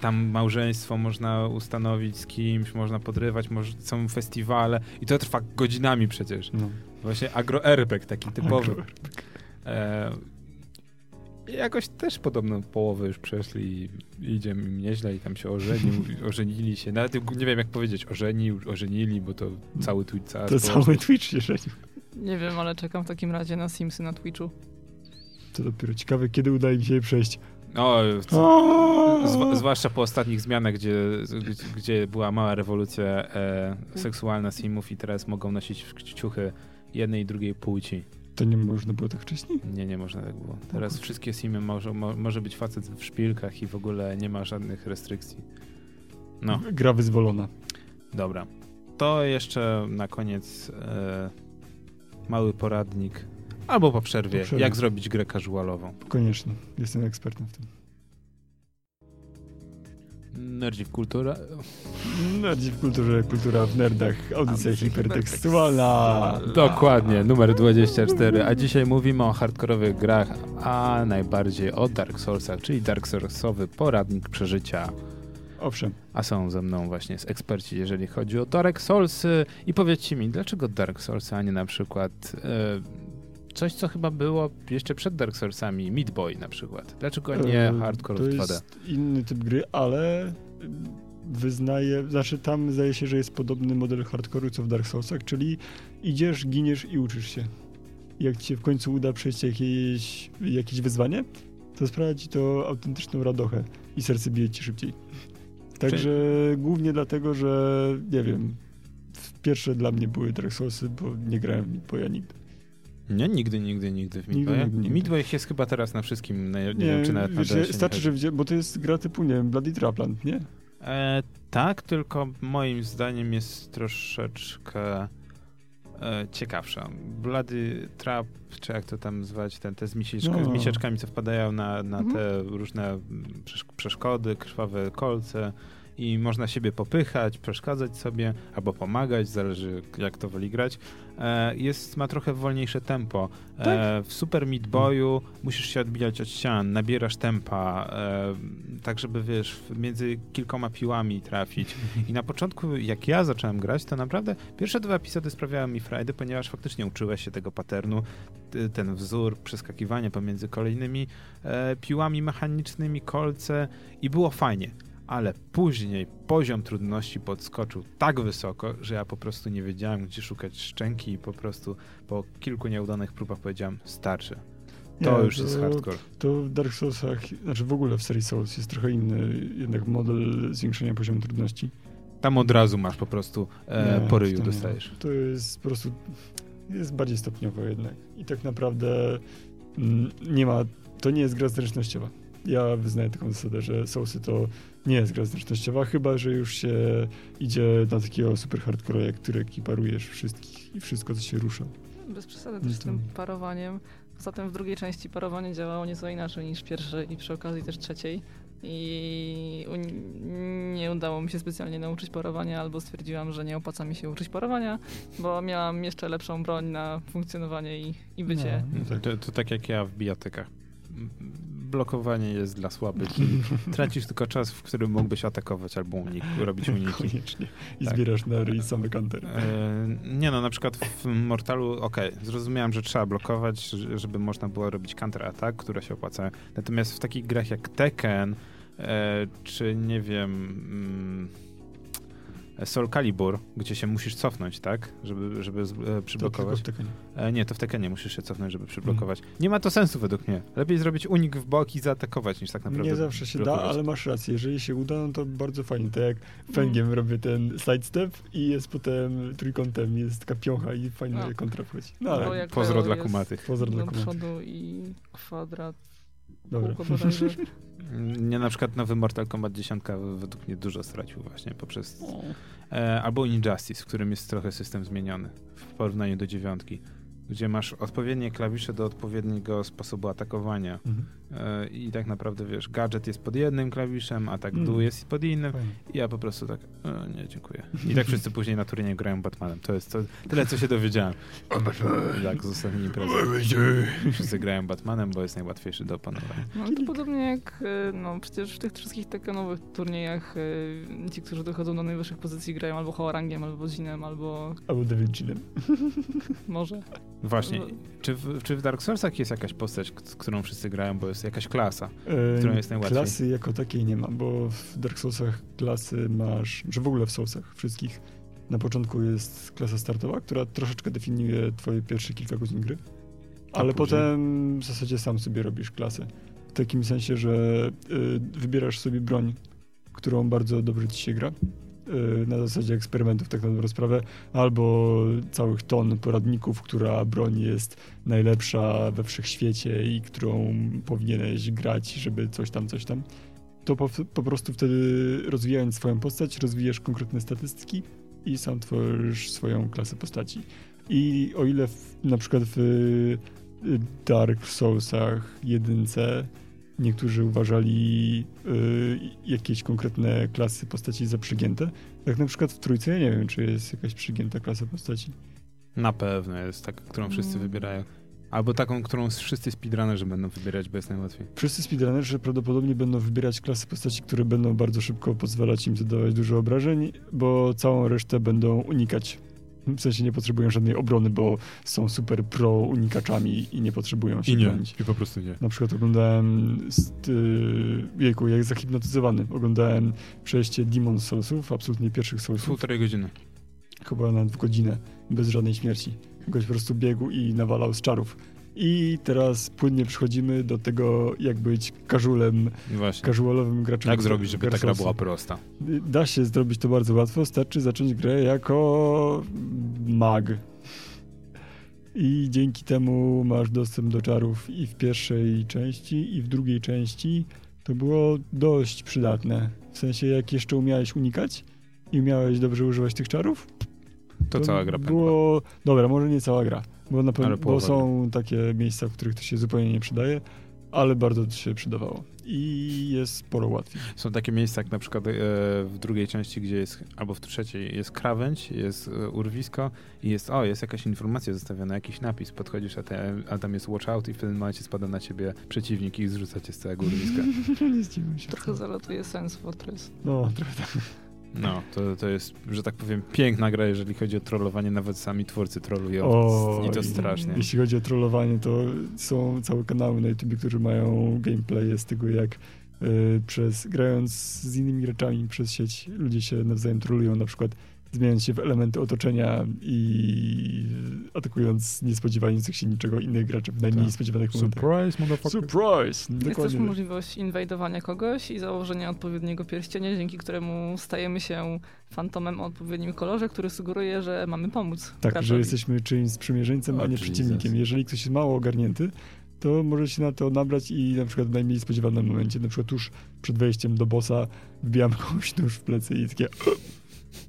tam małżeństwo można ustanowić z kimś, można podrywać, może, są festiwale i to trwa godzinami przecież. No. Właśnie agro-RPG taki typowy. Agro- jakoś też podobno połowę już przeszli i idzie im nieźle i tam się ożenił, ożenili się. Nawet nie wiem jak powiedzieć, ożenił, ożenili, bo to cały Twitch, cała To społeczność. cały Twitch się żenił. Nie wiem, ale czekam w takim razie na Simsy na Twitchu. To dopiero ciekawe, kiedy uda im się je przejść. O, O! zw- zwłaszcza po ostatnich zmianach, gdzie, gdzie, gdzie była mała rewolucja e, seksualna simów i teraz mogą nosić ciuchy jednej i drugiej płci. To nie można było tak wcześniej? Nie, nie można tak było. Teraz wszystkie simy może, mo, może być facet w szpilkach i w ogóle nie ma żadnych restrykcji. No, Gra wyzwolona. dobra. To jeszcze na koniec e, mały poradnik albo po przerwie, Po przerwie. jak zrobić grę casualową. Koniecznie. Jestem ekspertem w tym. Nerdzi w kulturę. Nerdzi w kulturze, kultura w nerdach, audycja hipertekstualna. Dokładnie, numer 24. A dzisiaj mówimy o hardkorowych grach, a najbardziej o Dark Soulsach, czyli Dark Soulsowy poradnik przeżycia. Owszem. A są ze mną właśnie z eksperci, jeżeli chodzi o Dark Soulsy. I powiedzcie mi, dlaczego Dark Soulsy, a nie na przykład e, coś, co chyba było jeszcze przed Dark Soulsami, Meat Boy na przykład. Dlaczego nie Hardcore To 2D? jest inny typ gry, ale wyznaje, znaczy tam zdaje się, że jest podobny model hardcore'u co w Dark Soulsach, czyli idziesz, giniesz i uczysz się. Jak ci się w końcu uda przejść jakieś, jakieś wyzwanie, to sprawia ci to autentyczną radochę i serce bije ci szybciej. Także głównie dlatego, że nie wiem, pierwsze dla mnie były Dark Soulsy, bo nie grałem w Meat Boya nigdy. Nie, nigdy, nigdy, nigdy w Meat Nigdy, nigdy, Boy jest chyba teraz na wszystkim, nie, nie, wiem czy nawet na wiesz, starczy, że bo to jest gra typu, nie wiem, Bloody Trapland, nie? E, tak, tylko moim zdaniem jest troszeczkę e, ciekawsza. Bloody Trap, czy jak to tam zwać, ten, te z, misieczka, No. z misieczkami, co wpadają na, na Mhm. te różne przesz- przeszkody, krwawe kolce i można siebie popychać, przeszkadzać sobie, albo pomagać, zależy jak to woli grać. E, jest, ma trochę wolniejsze tempo. E, Tak. w Super Meat Boyu musisz się odbijać od ścian, nabierasz tempa, e, tak żeby wiesz, między kilkoma piłami trafić. I na początku, jak ja zacząłem grać, to naprawdę pierwsze dwa epizody sprawiały mi frajdę, ponieważ faktycznie uczyłeś się tego paternu, ten wzór przeskakiwania pomiędzy kolejnymi piłami mechanicznymi, kolce i było fajnie. Ale później poziom trudności podskoczył tak wysoko, że ja po prostu nie wiedziałem, gdzie szukać szczęki i po prostu po kilku nieudanych próbach powiedziałem, starczy. To Nie, już jest hardcore. To w Dark Soulsach, znaczy w ogóle w serii Souls jest trochę inny jednak model zwiększenia poziomu trudności. Tam od razu masz po prostu e, Nie, po ryju to nie. dostajesz. To jest po prostu, jest bardziej stopniowo jednak. I tak naprawdę mm, nie ma, to nie jest gra zręcznościowa. Ja wyznaję taką zasadę, że Soulsy to nie jest gra zręcznościowa, chyba że już się idzie na takiego super hardcore, który ekiparujesz wszystkich i wszystko, co się rusza. Bez przesady No też z tym parowaniem. Zatem w drugiej części parowanie działało nieco inaczej niż w pierwszej i przy okazji też trzeciej. I nie udało mi się specjalnie nauczyć parowania, albo stwierdziłam, że nie opłaca mi się uczyć parowania, bo miałam jeszcze lepszą broń na funkcjonowanie i, i bycie. No, no tak. To, to tak jak ja w bijatykach. Blokowanie jest dla słabych i tracisz tylko czas, w którym mógłbyś atakować albo unik, robić uniki. Koniecznie. I Tak. zbierasz na ryj same kantery. E, nie no, na przykład w Mortalu, okej, zrozumiałem, że trzeba blokować, żeby można było robić counter-attack, które się opłacają. Natomiast w takich grach jak Tekken, e, czy nie wiem, mm, Soul Calibur, gdzie się musisz cofnąć, tak? Żeby, żeby e, To tylko przyblokować. w Tekkenie. E, nie, to w Tekkenie musisz się cofnąć, żeby przyblokować. Nie ma to sensu według mnie. Lepiej zrobić unik w bok i zaatakować, niż tak naprawdę Nie zawsze się da, blokować. ale masz rację. Jeżeli się uda, no to bardzo fajnie. Tak jak fęgiem robię ten sidestep i jest potem trójkątem, jest taka piącha i fajna No. kontra wchodzi. No, Albo ale Pozdro dla kumatych. Pozdro dla kumatych. przodu i kwadrat, Dobra. Nie, na przykład nowy Mortal Kombat 10 według mnie dużo stracił właśnie poprzez... E, albo Injustice, w którym jest trochę system zmieniony w porównaniu do dziewiątki, gdzie masz odpowiednie klawisze do odpowiedniego sposobu atakowania. Mhm. E, I tak naprawdę, wiesz, gadżet jest pod jednym klawiszem, a tak Mm. dół jest pod innym. Fajnie. I ja po prostu tak, e, nie, dziękuję. I tak wszyscy później na turnieju grają Batmanem. To jest to, tyle, co się dowiedziałem. Tak, z ostatniej imprezy. Wszyscy grają Batmanem, bo jest najłatwiejszy do opanowania. No to podobnie jak, y, no przecież w tych wszystkich tekenowych turniejach y, ci, którzy dochodzą do najwyższych pozycji grają albo Hoarangiem, albo Zinem, albo Albo Devil może. Właśnie, No. czy w, czy w Dark Soulsach jest jakaś postać, z którą wszyscy grają, bo jest jakaś klasa? Którą jest najłatwiej? Klasy jako takiej nie ma, bo w Dark Soulsach klasy masz, że w ogóle w Soulsach wszystkich Na początku jest klasa startowa, która troszeczkę definiuje twoje pierwsze kilka godzin gry, ale później? potem w zasadzie sam sobie robisz klasę. W takim sensie, że y, wybierasz sobie broń, którą bardzo dobrze ci się gra. Y, Na zasadzie eksperymentów, tak na dobrą sprawę, albo całych ton poradników, która broń jest najlepsza we wszechświecie i którą powinieneś grać, żeby coś tam, coś tam. To po, po prostu wtedy rozwijając swoją postać, rozwijasz konkretne statystyki i sam tworzysz swoją klasę postaci. I o ile w, na przykład w y, Dark Soulsach jedynce niektórzy uważali y, jakieś konkretne klasy postaci za przygięte, tak na przykład w trójce ja nie wiem, czy jest jakaś przygięta klasa postaci. Na pewno jest taka, którą wszyscy Mm. wybierają. Albo taką, którą wszyscy speedrunnerzy będą wybierać, bo jest najłatwiej. Wszyscy speedrunnerzy prawdopodobnie będą wybierać klasy postaci, które będą bardzo szybko pozwalać im zadawać dużo obrażeń, bo całą resztę będą unikać. W sensie nie potrzebują żadnej obrony, bo są super pro unikaczami i nie potrzebują się bronić. i po prostu nie. Na przykład oglądałem, st, y, jejku, jak zahipnotyzowany, oglądałem przejście Demon Soulsów, absolutnie pierwszych Soulsów, Półtorej godziny. chyba na w godzinę, bez żadnej śmierci. Gość po prostu biegł i nawalał z czarów. I teraz płynnie przechodzimy do tego, jak być casualem, Właśnie. casualowym graczem. Jak zrobić, żeby ta gra była prosta? Da się zrobić to bardzo łatwo, wystarczy zacząć grę jako mag. I dzięki temu masz dostęp do czarów i w pierwszej części, i w drugiej części. To było dość przydatne. W sensie, jak jeszcze umiałeś unikać i umiałeś dobrze używać tych czarów, To cała gra pękła. było. Dobra, może nie cała gra, bo na pewno bo są takie miejsca, w których to się zupełnie nie przydaje, ale bardzo to się przydawało. I jest sporo łatwiej. Są takie miejsca, jak na przykład e, w drugiej części, gdzie jest, albo w trzeciej, jest krawędź, jest e, urwisko i jest, o, jest jakaś informacja zostawiona, jakiś napis, podchodzisz, a, te, a tam jest watch out i w pewnym momencie spada na ciebie przeciwnik i zrzuca cię z całego urwiska. nie zdziwię się. Trochę zalatuje sens Fortress. No, trochę tak. No, to, to jest, że tak powiem, piękna gra, jeżeli chodzi o trollowanie, nawet sami twórcy trollują O, i to i- strasznie. Jeśli chodzi o trollowanie, to są całe kanały na YouTube, które mają gameplay z tego, jak y, przez grając z innymi graczami przez sieć ludzie się nawzajem trollują, na przykład zmieniając się w elementy otoczenia i atakując nie spodziewających się niczego innych graczy w najmniej Tak. spodziewanych momentach. Surprise, motherfucker. Surprise! Jest też Dokładnie. możliwość inwajdowania kogoś i założenia odpowiedniego pierścienia, dzięki któremu stajemy się fantomem o odpowiednim kolorze, który sugeruje, że mamy pomóc. Tak, graczowi. że jesteśmy czyimś sprzymierzeńcem, O, a nie Jesus. przeciwnikiem. Jeżeli ktoś jest mało ogarnięty, to może się na to nabrać i na przykład w najmniej spodziewanym momencie, na przykład tuż przed wejściem do bossa, wbijam komuś nóż w plecy i takie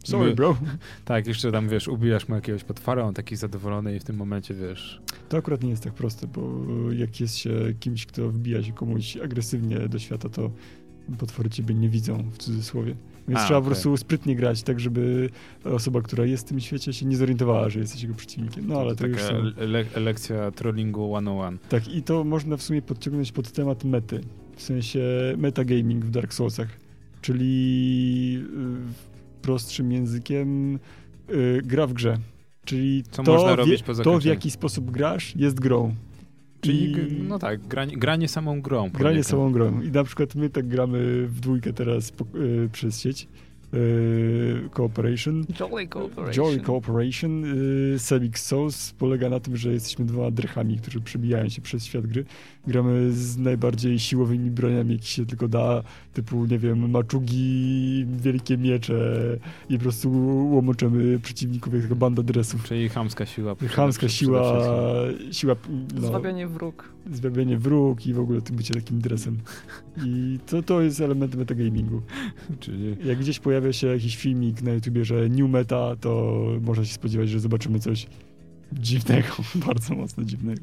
sorry bro. Tak, jeszcze tam, wiesz, ubijasz mu jakiegoś potwora, on taki zadowolony i w tym momencie, wiesz, To akurat nie jest tak proste, bo jak jest się kimś, kto wbija się komuś agresywnie do świata, to potwory ciebie nie widzą, w cudzysłowie. Więc A, trzeba po okej. prostu sprytnie grać, tak żeby osoba, która jest w tym świecie, się nie zorientowała, że jesteś jego przeciwnikiem. No ale to, już taka są... le- lekcja trollingu 101. Tak, i to można w sumie podciągnąć pod temat mety. W sensie metagaming w Dark Soulsach. Czyli y, prostszym językiem y, gra w grze. Czyli Co to, można wie- robić po to w jaki sposób grasz jest grą. Czyli, I no tak, granie, granie samą grą. granie samą grą. I na przykład my tak gramy w dwójkę teraz po, y, przez sieć. Y, cooperation. Jolly Cooperation. Jolly Cooperation. Y, Sebix Souls polega na tym, że jesteśmy dwoma drechami, którzy przebijają się przez świat gry. Gramy z najbardziej siłowymi broniami, jakie się tylko da, typu, nie wiem, maczugi, wielkie miecze i po prostu łomoczemy przeciwników jak taka banda dresów. Czyli chamska siła. Chamska siła, siła, no, Zwabianie wróg. zwabianie wróg i w ogóle ty bycie takim dresem. I to, to jest element metagamingu. Czyli Jak gdzieś pojawia się jakiś filmik na YouTubie, że new meta, to można się spodziewać, że zobaczymy coś dziwnego, bardzo mocno dziwnego.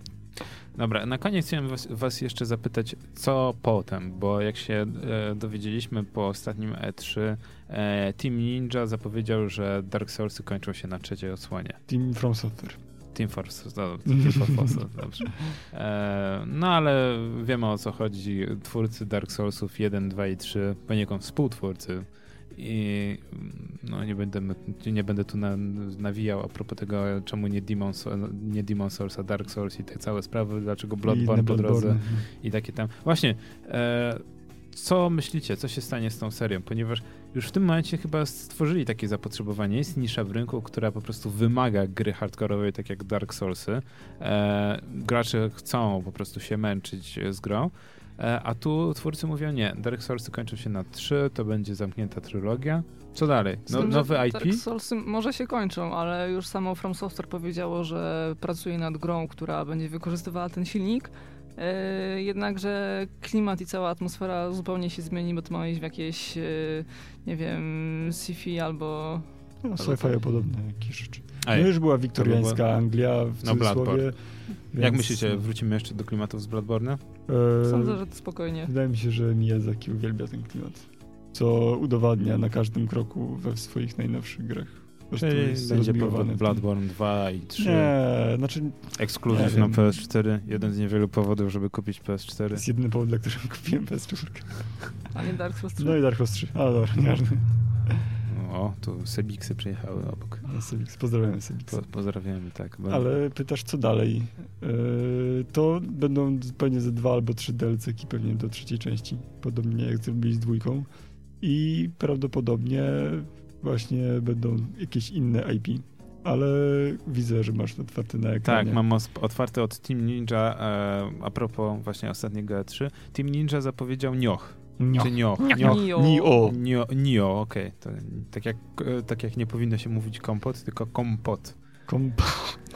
Dobra, na koniec chciałem was, was jeszcze zapytać, co potem, bo jak się e, dowiedzieliśmy po ostatnim E3, e, Team Ninja zapowiedział, że Dark Soulsy kończą się na trzeciej odsłonie. Team From Software. Team Force, no, Team Force, dobrze. E, no ale wiemy o co chodzi. Twórcy Dark Soulsów 1, 2 i 3, poniekąd współtwórcy. I no nie będę, nie będę tu na, nawijał a propos tego, czemu nie Demon, nie Demon Souls, a Dark Souls i te całe sprawy, dlaczego Bloodborne po drodze Bloodborne. i takie tam. Właśnie, e, co myślicie, co się stanie z tą serią? Ponieważ już w tym momencie chyba stworzyli takie zapotrzebowanie. Jest nisza w rynku, która po prostu wymaga gry hardkorowej, tak jak Dark Soulsy. E, gracze chcą po prostu się męczyć z grą. E, a tu twórcy mówią nie, Dark Soulsy kończą się na 3, to będzie zamknięta trylogia. Co dalej? No, tym, nowy IP? Dark Soulsy może się kończą, ale już samo From Software powiedziało, że pracuje nad grą, która będzie wykorzystywała ten silnik. E, jednakże klimat i cała atmosfera zupełnie się zmieni, bo to ma iść w jakieś, e, nie wiem, sci-fi albo... No, sci-fi podobne jakieś rzeczy. No już była wiktoriańska było- Anglia w No, cudzysłowie. jak więc, myślicie, wrócimy jeszcze do klimatów z Bloodborne? e, Sądzę, że to spokojnie. Wydaje mi się, że Miyazaki uwielbia ten klimat. Co udowadnia na każdym kroku we swoich najnowszych grach. Czyli jest będzie. Bloodborne 2 i 3. Nie, znaczy Ekskluzyw na wiem. PS4. Jeden z niewielu powodów, żeby kupić to PS4. jest jedyny powód, dla którego kupiłem PS4. A nie Dark Souls 3. No i Dark Souls 3. A dobra, nieważne. O, tu Sebiksy przyjechały obok. Sebix, pozdrawiam Sebix. Po, pozdrawiamy, tak. Bo- Ale pytasz, co dalej? Yy, to będą pewnie ze dwa albo trzy DLC-ki pewnie do trzeciej części. Podobnie jak zrobili z dwójką. I prawdopodobnie właśnie będą jakieś inne IP. Ale widzę, że masz otwarte na ekranie. Tak, mam otwarty od Team Ninja. E, a propos właśnie ostatniego E3. Team Ninja zapowiedział Nioh. Nio. Czy? Nio. Nio. Nio. Nio, Nio okej. To Tak, jak, tak jak nie powinno się mówić kompot, tylko kompot. Komp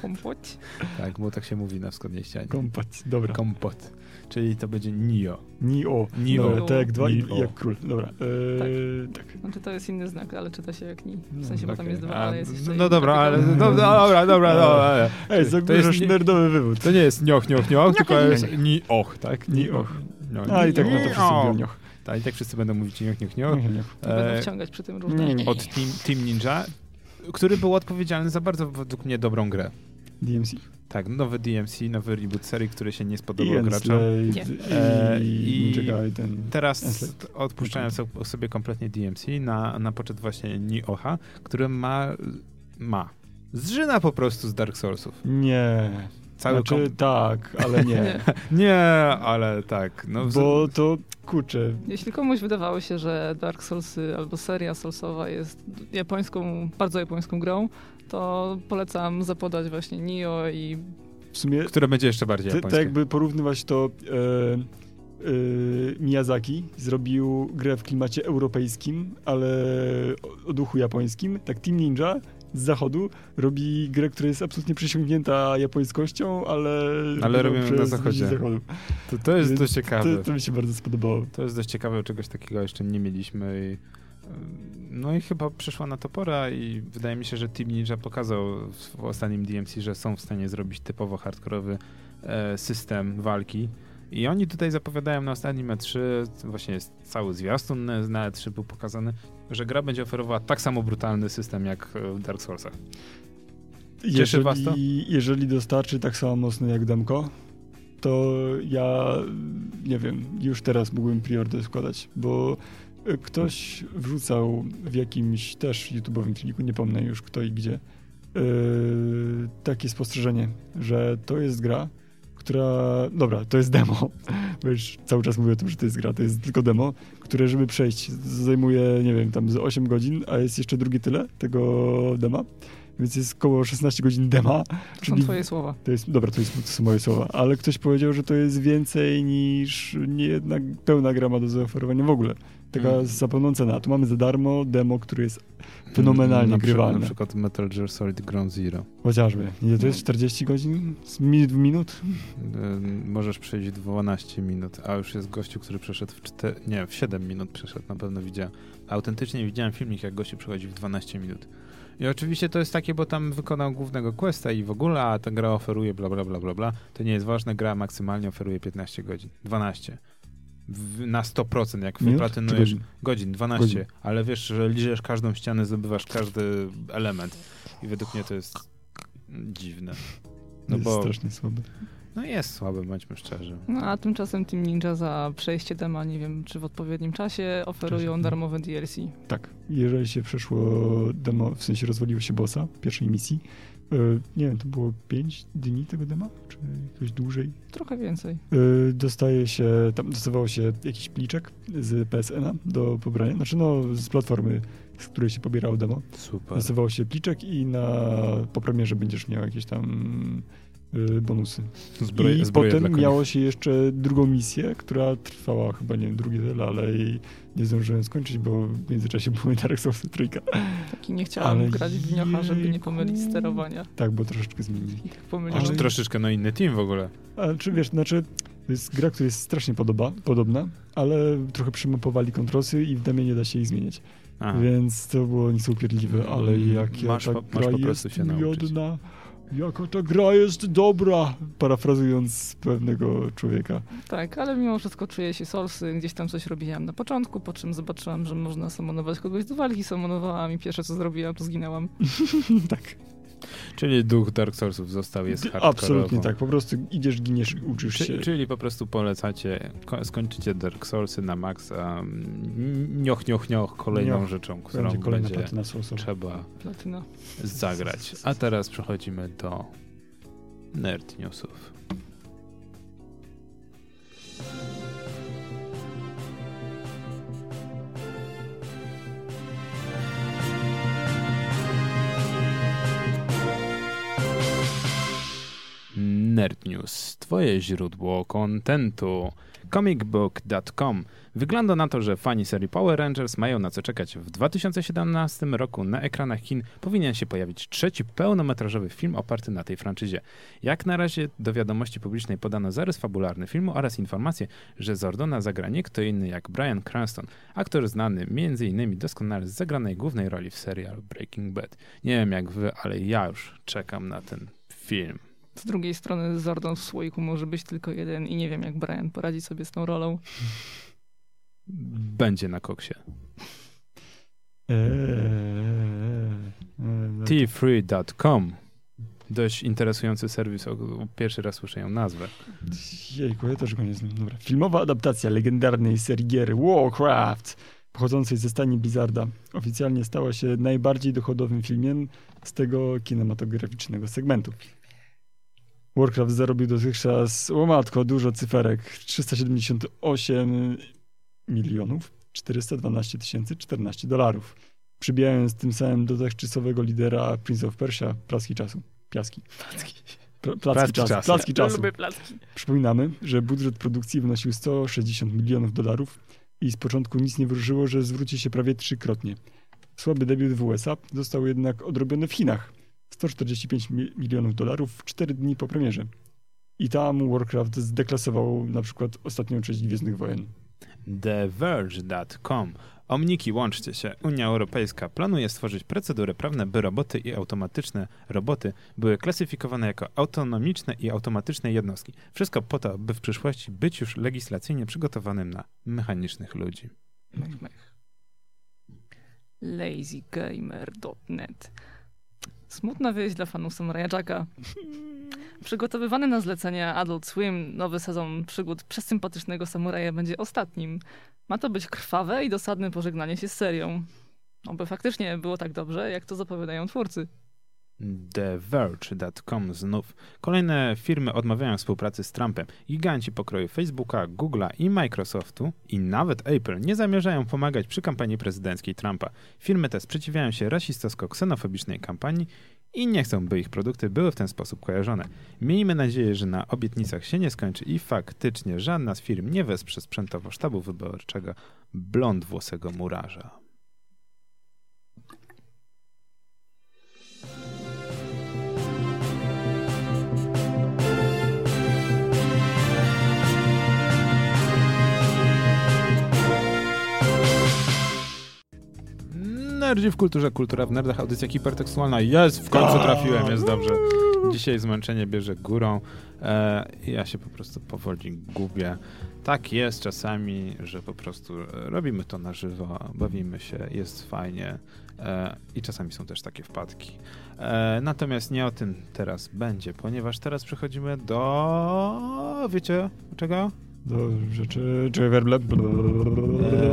Kompoć? Tak, bo tak się mówi na wschodniej ścianie. kompat. Dobra. Kompot. Czyli to będzie Nio. Nio. Nio. Dobra, tak jak dwa i Nio. jak król. Dobra. Yy, tak. Znaczy to jest inny znak, ale czyta się jak ni. No, W sensie, bo tam Okej. jest dwa, A, ale jest jeszcze No dobra, ale... kategoria. No, dobra, dobra, dobra. Ej, zagłuszasz nie- nerdowy wywód. To nie jest nioch, nioch, nioch, tylko jest nie. nioch, tak? Nioch. No, A i tak na to wszyscy nioch. Tak, i tak wszyscy będą mówić nioch, nioch, nioch. Będą E, wciągać przy tym różne... nie, nie. Od team, team Ninja, który był odpowiedzialny za bardzo według mnie dobrą grę. DMC. Tak, nowy DMC, nowy reboot serii, który się nie spodobał I graczom. E, i. Teraz odpuszczają so- sobie kompletnie DMC na, na poczet właśnie Nioha, który ma, ma. Zżyna po prostu z Dark Soulsów. Nie. Cały znaczy, kom- tak, ale nie. Nie. Nie, ale tak. No, Bo to, kurczę, Jeśli komuś wydawało się, że Dark Soulsy albo seria Soulsowa jest japońską, bardzo japońską grą, to polecam zapodać właśnie Nio i w sumie które będzie jeszcze bardziej japońskie. tak jakby porównywać to e, e, Miyazaki zrobił grę w klimacie europejskim, ale o duchu japońskim. Tak Team Ninja z zachodu robi grę, która jest absolutnie przesiągnięta japońskością, ale... Ale robimy na zachodzie. zachodu. To, to jest Więc dość ciekawe. To, to mi się bardzo spodobało. To jest dość ciekawe, czegoś takiego jeszcze nie mieliśmy. I, no i chyba przyszła na to pora i wydaje mi się, że Team Ninja pokazał w ostatnim DMC, że są w stanie zrobić typowo hardkorowy e, system walki. I oni tutaj zapowiadają na ostatnim E3, właśnie jest cały zwiastun na na E3 był pokazany, że gra będzie oferowała tak samo brutalny system jak e, w Dark Soulsach. Cieszy jeżeli, was to? Jeżeli dostarczy tak samo mocno jak Demko, to ja nie wiem, już teraz mógłbym priority składać, bo e, ktoś wrzucał w jakimś też YouTube'owym filmiku, nie pomnę już kto i gdzie, yy, takie spostrzeżenie, że to jest gra, która, dobra, to jest demo, bo już cały czas mówię o tym, że to jest gra, to jest tylko demo, które żeby przejść zajmuje, nie wiem, tam z 8 godzin, a jest jeszcze drugie tyle tego dema, więc jest około 16 godzin dema, to są Czyli- twoje słowa. to jest, dobra, to, jest, to są moje słowa, ale ktoś powiedział, że to jest więcej niż nie jedna pełna gra ma do zaoferowania w ogóle. Taka Mm. za pełną cenę. A tu mamy za darmo demo, który jest fenomenalnie na grywalny. Na przykład Metal Gear Solid Ground Zero. Chociażby. Nie, to jest 40 godzin? Z minut w minut? Możesz przejść w 12 minut, a już jest gościu, który przeszedł w 4, nie, w 7 minut przeszedł, na pewno widziałem. Autentycznie widziałem filmik, jak gościu przechodzi w 12 minut. I oczywiście to jest takie, bo tam wykonał głównego questa i w ogóle, a ta gra oferuje bla bla bla bla bla. To nie jest ważne, gra maksymalnie oferuje 15 godzin. 12. W, na 100%, jak Minut? Czy wyplatynujesz godzin? godzin, 12. Godzin. Ale wiesz, że liżesz każdą ścianę, zdobywasz każdy element. I według mnie to jest dziwne. No jest bo strasznie słaby. no jest słabe, bądźmy szczerzy. No a tymczasem Team Ninja za przejście dema, nie wiem czy w odpowiednim czasie, oferują Czasie. darmowe DLC. Tak. Jeżeli się przeszło demo, w sensie rozwaliło się bossa pierwszej misji, nie wiem, to było 5 dni tego dema? Czy jakoś dłużej? Trochę więcej. E, dostaje się, tam dostawało się jakiś pliczek z PSN-a do pobrania, znaczy no z platformy, z której się pobierało demo. Super. Dostawało się pliczek i na, po premierze będziesz miał jakieś tam bonusy. Zbroje, I zbroje dla potem miało się jeszcze drugą misję, która trwała chyba, nie wiem, drugie tyle, ale jej nie zdążyłem skończyć, bo w międzyczasie były Dark Souls trójka. Taki nie chciałam Ale grać w gniocha, żeby nie pomylić sterowania. Tak, bo troszeczkę zmienili. I tak. Ale- troszeczkę no inny team w ogóle. A czy wiesz, znaczy, to jest gra, która jest strasznie podoba, podobna, ale trochę przymapowali kontrosy i w demie nie da się ich zmieniać. Aha. Więc to było nieco upierdliwe, ale Mm, jak masz ta po- masz po prostu jest się nauczyć. Jaka ta gra jest dobra, parafrazując pewnego człowieka. Tak, ale mimo wszystko czuję się Soulsy. Gdzieś tam coś robiłam na początku, po czym zobaczyłam, że można samonować kogoś do walki, samonowałam i pierwsze co zrobiłam, to zginęłam. tak. Czyli duch Dark Soulsów został, jest hardkorowo. Absolutnie tak, po prostu idziesz, giniesz uczysz się. Czy, czyli po prostu polecacie, ko- skończycie Dark Soulsy na max, a nioch, nioch, nioch kolejną Nioch. rzeczą, którą Będzie kolejna będzie platyna soulsowa. trzeba Platyna. zagrać. A teraz przechodzimy do Nerd Newsów. Nerd News, twoje źródło kontentu. Comicbook.com. Wygląda na to, że fani serii Power Rangers mają na co czekać. W 2017 roku na ekranach kin powinien się pojawić trzeci pełnometrażowy film oparty na tej franczyzie. Jak na razie do wiadomości publicznej podano zarys fabularny filmu oraz informację, że Zordona zagra nie kto inny jak Bryan Cranston, aktor znany m.in. doskonale z zagranej głównej roli w serialu Breaking Bad. Nie wiem jak wy, ale ja już czekam na ten film. Z drugiej strony Zordon w słoiku może być tylko jeden i nie wiem, jak Brian poradzi sobie z tą rolą. Będzie na koksie. Eee, no to- T3.com. Dość interesujący serwis, o- pierwszy raz słyszę ją nazwę. Jejku, ja też go nie znam. Dobra. Filmowa adaptacja legendarnej serii gier Warcraft, pochodzącej ze stani Blizzarda, oficjalnie stała się najbardziej dochodowym filmem z tego kinematograficznego segmentu. Warcraft zarobił dotychczas, o matko, dużo cyferek, 378 milionów 412 tysięcy 14 dolarów, przybijając tym samym dotychczasowego lidera Prince of Persia, Plaski Czasu. Piaski. Pla- Placki Placki czasu. czasu. Placki czasu. Placki. Przypominamy, że budżet produkcji wynosił 160 milionów dolarów i z początku nic nie wróżyło, że zwróci się prawie trzykrotnie. Słaby debiut w USA został jednak odrobiony w Chinach. 145 mi- milionów dolarów w 4 dni po premierze. I tam Warcraft zdeklasował na przykład ostatnią część Gwiezdnych Wojen. TheVerge.com. Omniki, łączcie się. Unia Europejska planuje stworzyć procedury prawne, by roboty i automatyczne roboty były klasyfikowane jako autonomiczne i automatyczne jednostki. Wszystko po to, by w przyszłości być już legislacyjnie przygotowanym na mechanicznych ludzi. Mech, mech. LazyGamer.net Smutna wieść dla fanów Samuraja Jacka. Przygotowywany na zlecenie Adult Swim nowy sezon przygód przesympatycznego samuraja będzie ostatnim. Ma to być krwawe i dosadne pożegnanie się z serią. Oby faktycznie było tak dobrze, jak to zapowiadają twórcy. TheVerge.com znów. Kolejne firmy odmawiają współpracy z Trumpem. Giganci pokroju Facebooka, Google'a i Microsoftu i nawet Apple nie zamierzają pomagać przy kampanii prezydenckiej Trumpa. Firmy te sprzeciwiają się rasistowsko-ksenofobicznej kampanii i nie chcą, by ich produkty były w ten sposób kojarzone. Miejmy nadzieję, że na obietnicach się nie skończy i faktycznie żadna z firm nie wesprze sprzętowo sztabu wyborczego blond włosego murarza. Nerdzi w kulturze, kultura w nerdach, audycja hipertekstualna. Jest, w końcu trafiłem, jest dobrze. Dzisiaj zmęczenie bierze górą. E, ja się po prostu powoli gubię. Tak jest czasami, że po prostu robimy to na żywo, bawimy się, jest fajnie e, i czasami są też takie wpadki. E, natomiast nie o tym teraz będzie, ponieważ teraz przechodzimy do... wiecie czego? Rzeczy, czy werble...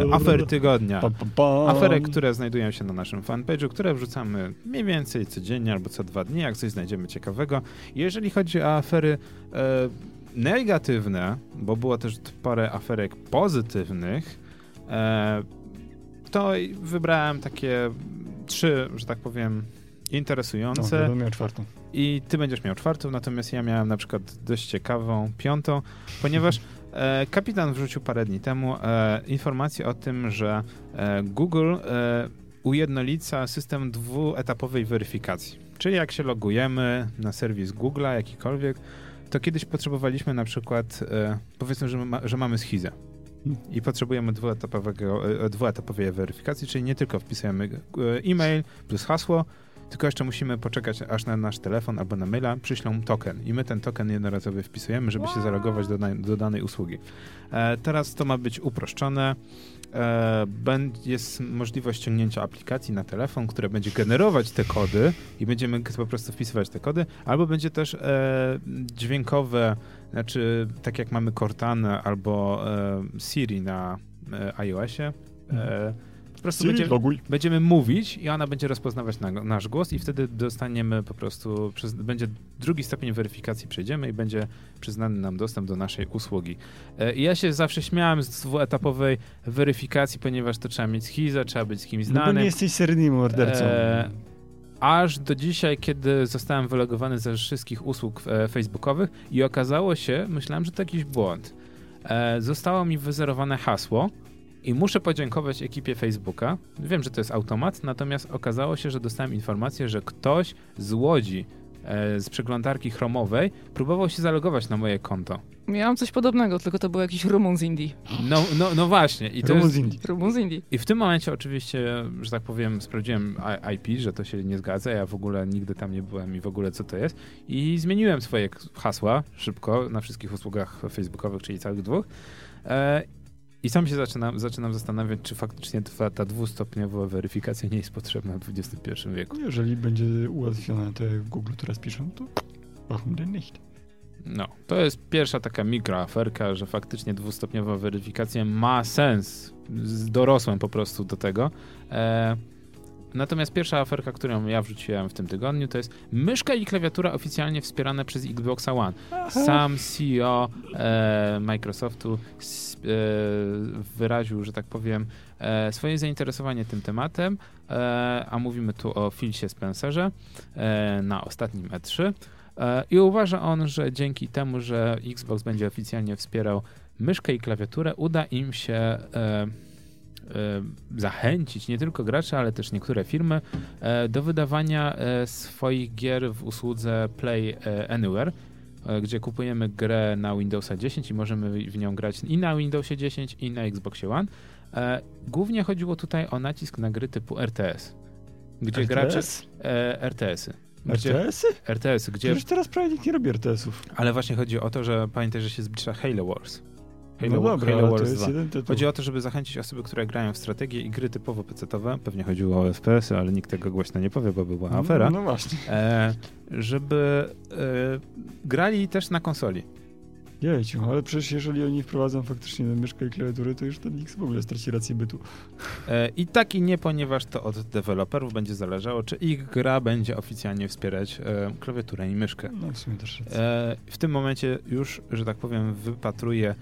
E, afery tygodnia. Pa, pa, pa. Afery, które znajdują się na naszym fanpage'u, które wrzucamy mniej więcej codziennie albo co dwa dni, jak coś znajdziemy ciekawego. Jeżeli chodzi o afery e, negatywne, bo było też parę aferek pozytywnych, e, to wybrałem takie trzy, że tak powiem, No, interesujące. będę miał czwartą. I ty będziesz miał czwartą, natomiast ja miałem na przykład dość ciekawą piątą, ponieważ kapitan wrzucił parę dni temu e, informację o tym, że e, Google e, ujednolica system dwuetapowej weryfikacji. Czyli jak się logujemy na serwis Google'a, jakikolwiek, to kiedyś potrzebowaliśmy na przykład, e, powiedzmy, że, ma, że mamy schizę. I potrzebujemy dwuetapowego, e, dwuetapowej weryfikacji, czyli nie tylko wpisujemy e, e-mail plus hasło, tylko jeszcze musimy poczekać, aż na nasz telefon albo na maila przyślą token i my ten token jednorazowy wpisujemy, żeby się zalogować do, do danej usługi. E, teraz to ma być uproszczone. E, jest możliwość ściągnięcia aplikacji na telefon, która będzie generować te kody i będziemy po prostu wpisywać te kody, albo będzie też e, dźwiękowe, znaczy tak jak mamy Cortana albo e, Siri na e, iOSie. E, po prostu loguj. będziemy mówić i ona będzie rozpoznawać na, nasz głos i wtedy dostaniemy po prostu, przez, będzie drugi stopień weryfikacji przejdziemy i będzie przyznany nam dostęp do naszej usługi. E, ja się zawsze śmiałem z dwuetapowej weryfikacji, ponieważ to trzeba mieć schizę, trzeba być z kimś No znanym. nie jesteś seryjnym mordercą. E, aż do dzisiaj, kiedy zostałem wylogowany ze wszystkich usług e, facebookowych i okazało się, myślałem, że to jakiś błąd. E, zostało mi wyzerowane hasło i muszę podziękować ekipie Facebooka. Wiem, że to jest automat, natomiast okazało się, że dostałem informację, że ktoś z Łodzi e, z przeglądarki chromowej próbował się zalogować na moje konto. Miałam coś podobnego, tylko to był jakiś Rumun z Indii. No, no, no właśnie. I to Rumun z Indii. Rumun z Indii. I w tym momencie oczywiście, że tak powiem, sprawdziłem IP, że to się nie zgadza. Ja w ogóle nigdy tam nie byłem i w ogóle co to jest. I zmieniłem swoje hasła szybko na wszystkich usługach facebookowych, czyli całych dwóch. E, I sam się zaczynam, zaczynam zastanawiać, czy faktycznie ta, ta dwustopniowa weryfikacja nie jest potrzebna w XXI wieku. Jeżeli będzie ułatwione, to w Google teraz piszą, to warum denn nicht? No, to jest pierwsza taka mikroaferka, że faktycznie dwustopniowa weryfikacja ma sens. Z- Dorosłem po prostu do tego. E, natomiast pierwsza aferka, którą ja wrzuciłem w tym tygodniu, to jest myszka i klawiatura oficjalnie wspierane przez Xbox One. Sam CEO e, Microsoftu s- e, wyraził, że tak powiem, e, swoje zainteresowanie tym tematem, e, a mówimy tu o Philsie Spencerze e, na ostatnim E3. E, I uważa on, że dzięki temu, że Xbox będzie oficjalnie wspierał myszkę i klawiaturę, uda im się zachęcić nie tylko graczy, ale też niektóre firmy e, do wydawania e, swoich gier w usłudze Play e, Anywhere, e, gdzie kupujemy grę na Windowsa 10 i możemy w nią grać i na Windowsie 10 i na Xboxie One. E, Głównie chodziło tutaj o nacisk na gry typu RTS, gdzie gracze... RTS? E, RTS-y. Gdzie, RTS-y? RTS-y, gdzie Przecież teraz prawie nikt nie robi RTS-ów. ale właśnie chodzi o to, że pamiętaj, że się zbliża Halo Wars. Halo, no dobra, Halo to Wars jest 2. jeden tytuł. Chodzi o to, żeby zachęcić osoby, które grają w strategię i gry typowo pecetowe, pewnie chodziło o FPS-y, ale nikt tego głośno nie powie, bo by była afera, No, no właśnie. e, żeby e, grali też na konsoli. Jejciu, ale przecież jeżeli oni wprowadzą faktycznie myszkę i klawiaturę, to już ten X w ogóle straci rację bytu. E, I tak i nie, ponieważ to od deweloperów będzie zależało, czy ich gra będzie oficjalnie wspierać e, klawiaturę i myszkę. No w sumie też rację. E, w tym momencie już, że tak powiem, wypatruję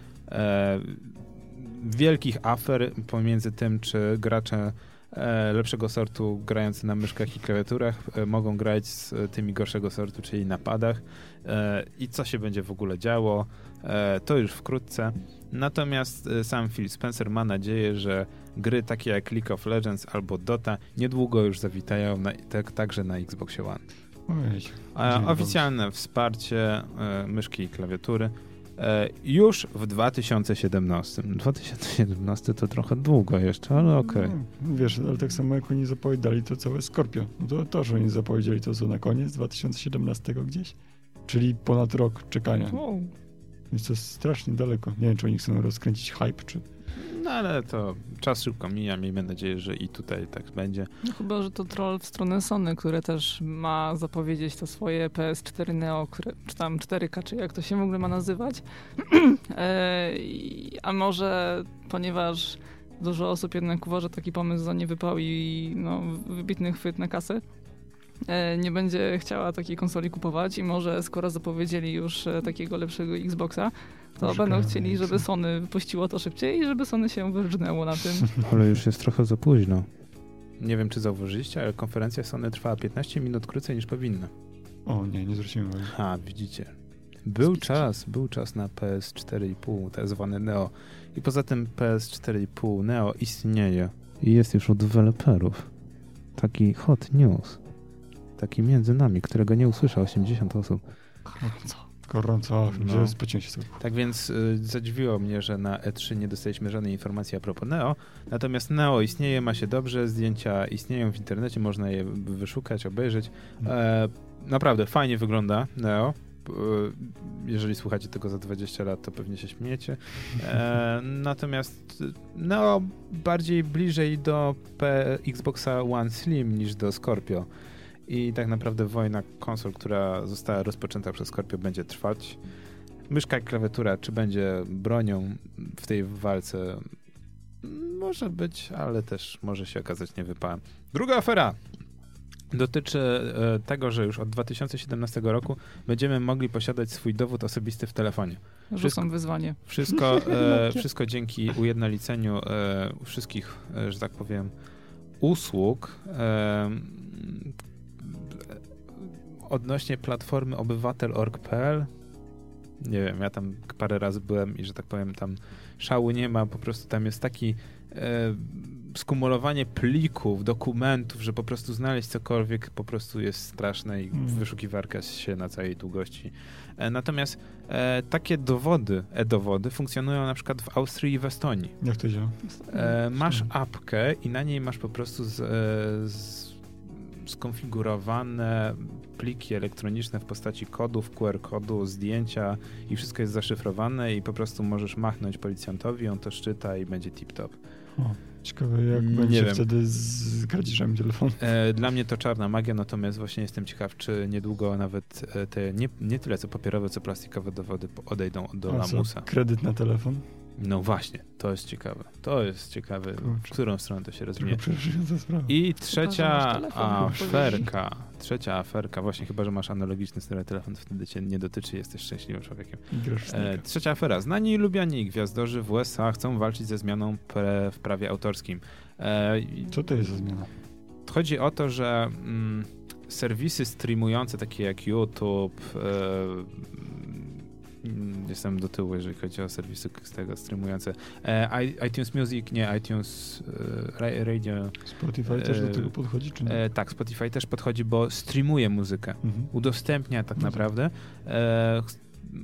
wielkich afer pomiędzy tym, czy gracze e, lepszego sortu grający na myszkach i klawiaturach e, mogą grać z e, tymi gorszego sortu, czyli na padach e, i co się będzie w ogóle działo, e, to już wkrótce. Natomiast e, sam Phil Spencer ma nadzieję, że gry takie jak League of Legends albo Dota niedługo już zawitają na, tak, także na Xboxie One. E, oficjalne wsparcie e, myszki i klawiatury e, już w 2017. 2017 to trochę długo jeszcze, ale okej. No, wiesz, ale tak samo jak oni zapowiadali to całe Scorpio. No to to, że oni zapowiedzieli to co na koniec 2017 gdzieś. Czyli ponad rok czekania. Wow. Więc to jest strasznie daleko. Nie wiem, czy oni chcą rozkręcić hype, czy... No ale to czas szybko mija, miejmy nadzieję, że i tutaj tak będzie. No chyba, że to troll w stronę Sony, które też ma zapowiedzieć to swoje PS4 Neo, które, czy tam 4K, czy jak to się w ogóle ma nazywać. e, a może, ponieważ dużo osób jednak uważa taki pomysł za niewypał i no, wybitny chwyt na kasę, nie będzie chciała takiej konsoli kupować i może skoro zapowiedzieli już e, takiego lepszego Xboxa, to będą chcieli, żeby. Sony wypuściło to szybciej i żeby Sony się wyrżnęło na tym. Ale już jest trochę za późno. Nie wiem, czy zauważyliście, ale konferencja Sony trwała 15 minut krócej niż powinna. O nie, nie zwróciłem uwagi. A, widzicie. Był Spicie. czas, był czas na PS4,5, tak zwane Neo. I poza tym PS4,5 Neo istnieje i jest już od deweloperów. Taki hot news. Taki między nami, którego nie usłysza 80 osób. Gorąco. Gorąco, No. no. spociłem się sobie. Tak więc y, zadziwiło mnie, że na E3 nie dostaliśmy żadnej informacji a propos Neo. Natomiast Neo istnieje, ma się dobrze, zdjęcia istnieją w internecie, można je wyszukać, obejrzeć. E, naprawdę fajnie wygląda Neo. E, Jeżeli słuchacie tego za 20 lat, to pewnie się śmiejecie. E, natomiast Neo bardziej bliżej do P Xboxa One Slim niż do Scorpio. I tak naprawdę wojna konsol, która została rozpoczęta przez Scorpio, będzie trwać. Myszka i klawiatura, czy będzie bronią w tej walce? Może być, ale też może się okazać niewypałem. Druga afera dotyczy e, tego, że już od 2017 roku będziemy mogli posiadać swój dowód osobisty w telefonie. Rzucam Wszystko- wyzwanie. Wszystko, e, wszystko dzięki ujednoliceniu e, wszystkich, e, że tak powiem, usług odnośnie platformy obywatel.org.pl. Nie wiem, ja tam parę razy byłem i że tak powiem, tam szału nie ma, po prostu tam jest taki e, skumulowanie plików, dokumentów, że po prostu znaleźć cokolwiek po prostu jest straszne i Mm. wyszukiwarka się na całej długości. E, natomiast e, takie dowody, e-dowody funkcjonują na przykład w Austrii i w Estonii. Jak to działa? E, masz Hmm. apkę i na niej masz po prostu z, e, z, skonfigurowane pliki elektroniczne w postaci kodów, QR-kodu, zdjęcia i wszystko jest zaszyfrowane i po prostu możesz machnąć policjantowi, on to szczyta i będzie tip-top. O, ciekawe jak Nie będzie wiem. wtedy z kradzieżami telefonu. E, Dla mnie to czarna magia, natomiast właśnie jestem ciekaw, czy niedługo nawet e, te nie, nie tyle co papierowe, co plastikowe dowody odejdą do A lamusa. Kredyt na telefon? No właśnie, to jest ciekawe. To jest ciekawe, w Kurczę. którą stronę to się rozwinie. I trzecia aferka. Trzecia aferka, właśnie chyba, że masz analogiczny stary telefon, to wtedy cię nie dotyczy, jesteś szczęśliwym człowiekiem. W E, trzecia afera. Znani i lubiani gwiazdorzy w USA chcą walczyć ze zmianą pre, w prawie autorskim. E, Co to jest za zmiana? Chodzi o to, że mm, serwisy streamujące takie jak YouTube, e, jestem do tyłu, jeżeli chodzi o serwisy z tego streamujące, e, iTunes Music, nie, iTunes e, ra- Radio, Spotify też do E, tego podchodzi, czy nie? e, tak, Spotify też podchodzi, bo streamuje muzykę, Mhm. udostępnia tak tak. naprawdę. E,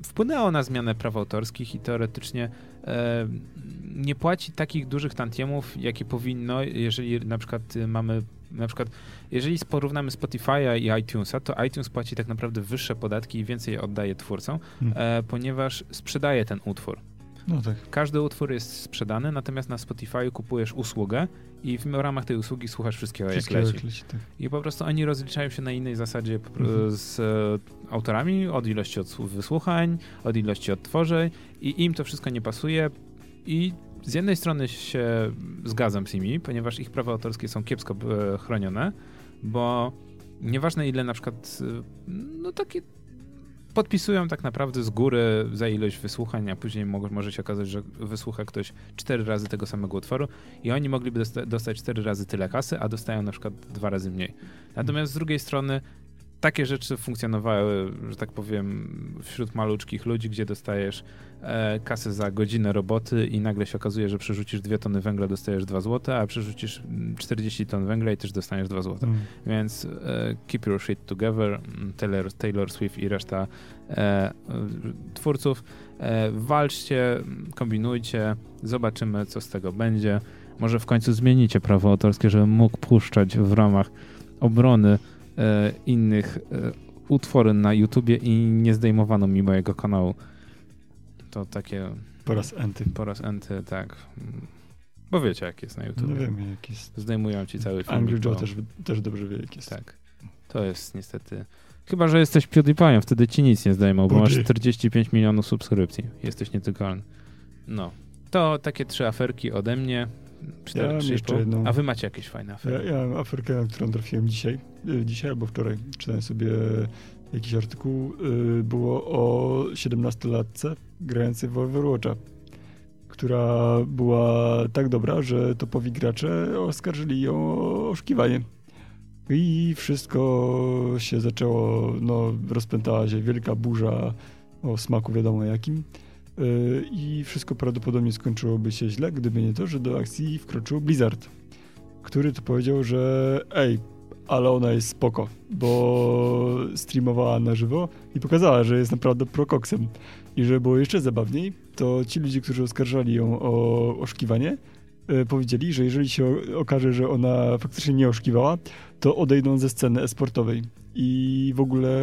wpłynęło na zmianę praw autorskich i teoretycznie e, nie płaci takich dużych tantiemów, jakie powinno, jeżeli na przykład y, mamy, na przykład, jeżeli porównamy Spotify'a i iTunesa, to iTunes płaci tak naprawdę wyższe podatki i więcej oddaje twórcom, Mhm. e, ponieważ sprzedaje ten utwór. No tak. Każdy utwór jest sprzedany, natomiast na Spotify kupujesz usługę i w ramach tej usługi słuchasz wszystkiego, Wszystkiego jak leci. jak leci, tak. I po prostu oni rozliczają się na innej zasadzie Mhm. z e, autorami od ilości od wysłuchań, od ilości odtworzeń i im to wszystko nie pasuje i z jednej strony się zgadzam z nimi, ponieważ ich prawa autorskie są kiepsko e, chronione, bo nieważne ile na przykład e, no takie podpisują tak naprawdę z góry za ilość wysłuchań, a później mo- może się okazać, że wysłucha ktoś cztery razy tego samego utworu i oni mogliby dosta- dostać cztery razy tyle kasy, a dostają na przykład dwa razy mniej. Natomiast z drugiej strony takie rzeczy funkcjonowały, że tak powiem, wśród maluczkich ludzi, gdzie dostajesz e, kasę za godzinę roboty i nagle się okazuje, że przerzucisz dwie tony węgla, dostajesz 2 zł, a przerzucisz mm, 40 ton węgla i też dostaniesz 2 zł. Mm. Więc e, keep your shit together, mm, Taylor, Taylor Swift i reszta e, e, twórców. E, walczcie, mm, kombinujcie, zobaczymy, co z tego będzie. Może w końcu zmienicie prawo autorskie, żebym mógł puszczać w ramach obrony innych e, utwory na YouTubie i nie zdejmowano mi mojego kanału. To takie Po raz enty. Po raz enty, tak. Bo wiecie, jak jest na YouTube. No wiem, jak jest. Zdejmują ci cały film. Angry Joe też, też dobrze wie, jak jest. Tak. To jest niestety... Chyba, że jesteś PewDiePie'em, wtedy ci nic nie zdejmą, bo masz 45 milionów subskrypcji. Jesteś nietykalny. No. To takie trzy aferki ode mnie. Cztery, mam trzy jeszcze jedną. A wy macie jakieś fajne Ja, afery? ja mam aferkę, na którą trafiłem dzisiaj, dzisiaj albo wczoraj. Czytałem sobie jakiś artykuł. y, Było o 17-latce grającej w Overwatcha, która była tak dobra, że topowi gracze oskarżyli ją o oszukiwanie. I wszystko się zaczęło, no rozpętała się wielka burza o smaku wiadomo jakim. Y, I wszystko prawdopodobnie skończyłoby się źle, gdyby nie to, że do akcji wkroczył Blizzard który to powiedział, że ej, ale ona jest spoko, bo streamowała na żywo i pokazała, że jest naprawdę prokoksem. I że było jeszcze zabawniej, to ci ludzie, którzy oskarżali ją o oszukiwanie, e, powiedzieli, że jeżeli się okaże, że ona faktycznie nie oszukiwała, to odejdą ze sceny esportowej. I w ogóle,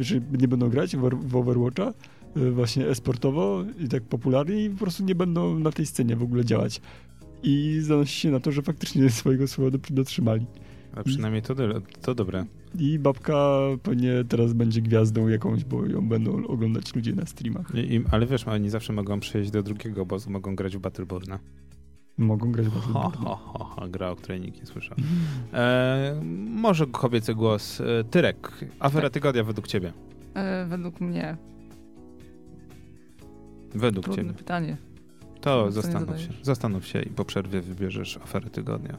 że nie będą grać w, Over- w Overwatcha, e, właśnie esportowo i tak popularnie i po prostu nie będą na tej scenie w ogóle działać. I zanosi się na to, że faktycznie swojego słowa do- dotrzymali. A przynajmniej to, do- to dobre. I babka pewnie teraz będzie gwiazdą jakąś, bo ją będą oglądać ludzie na streamach. I, i, ale wiesz, oni zawsze mogą przejść do drugiego obozu, mogą grać w Battleborna. Mogą grać w Ho, Battleborn. ho, ho, ho, gra, o której nikt nie słyszał. E, może kobiecy głos. E, Tyrek, afera Tak. tygodnia według ciebie. E, według mnie Według trudne ciebie. pytanie. To zastanów się. Zastanów się i po przerwie wybierzesz aferę tygodnia.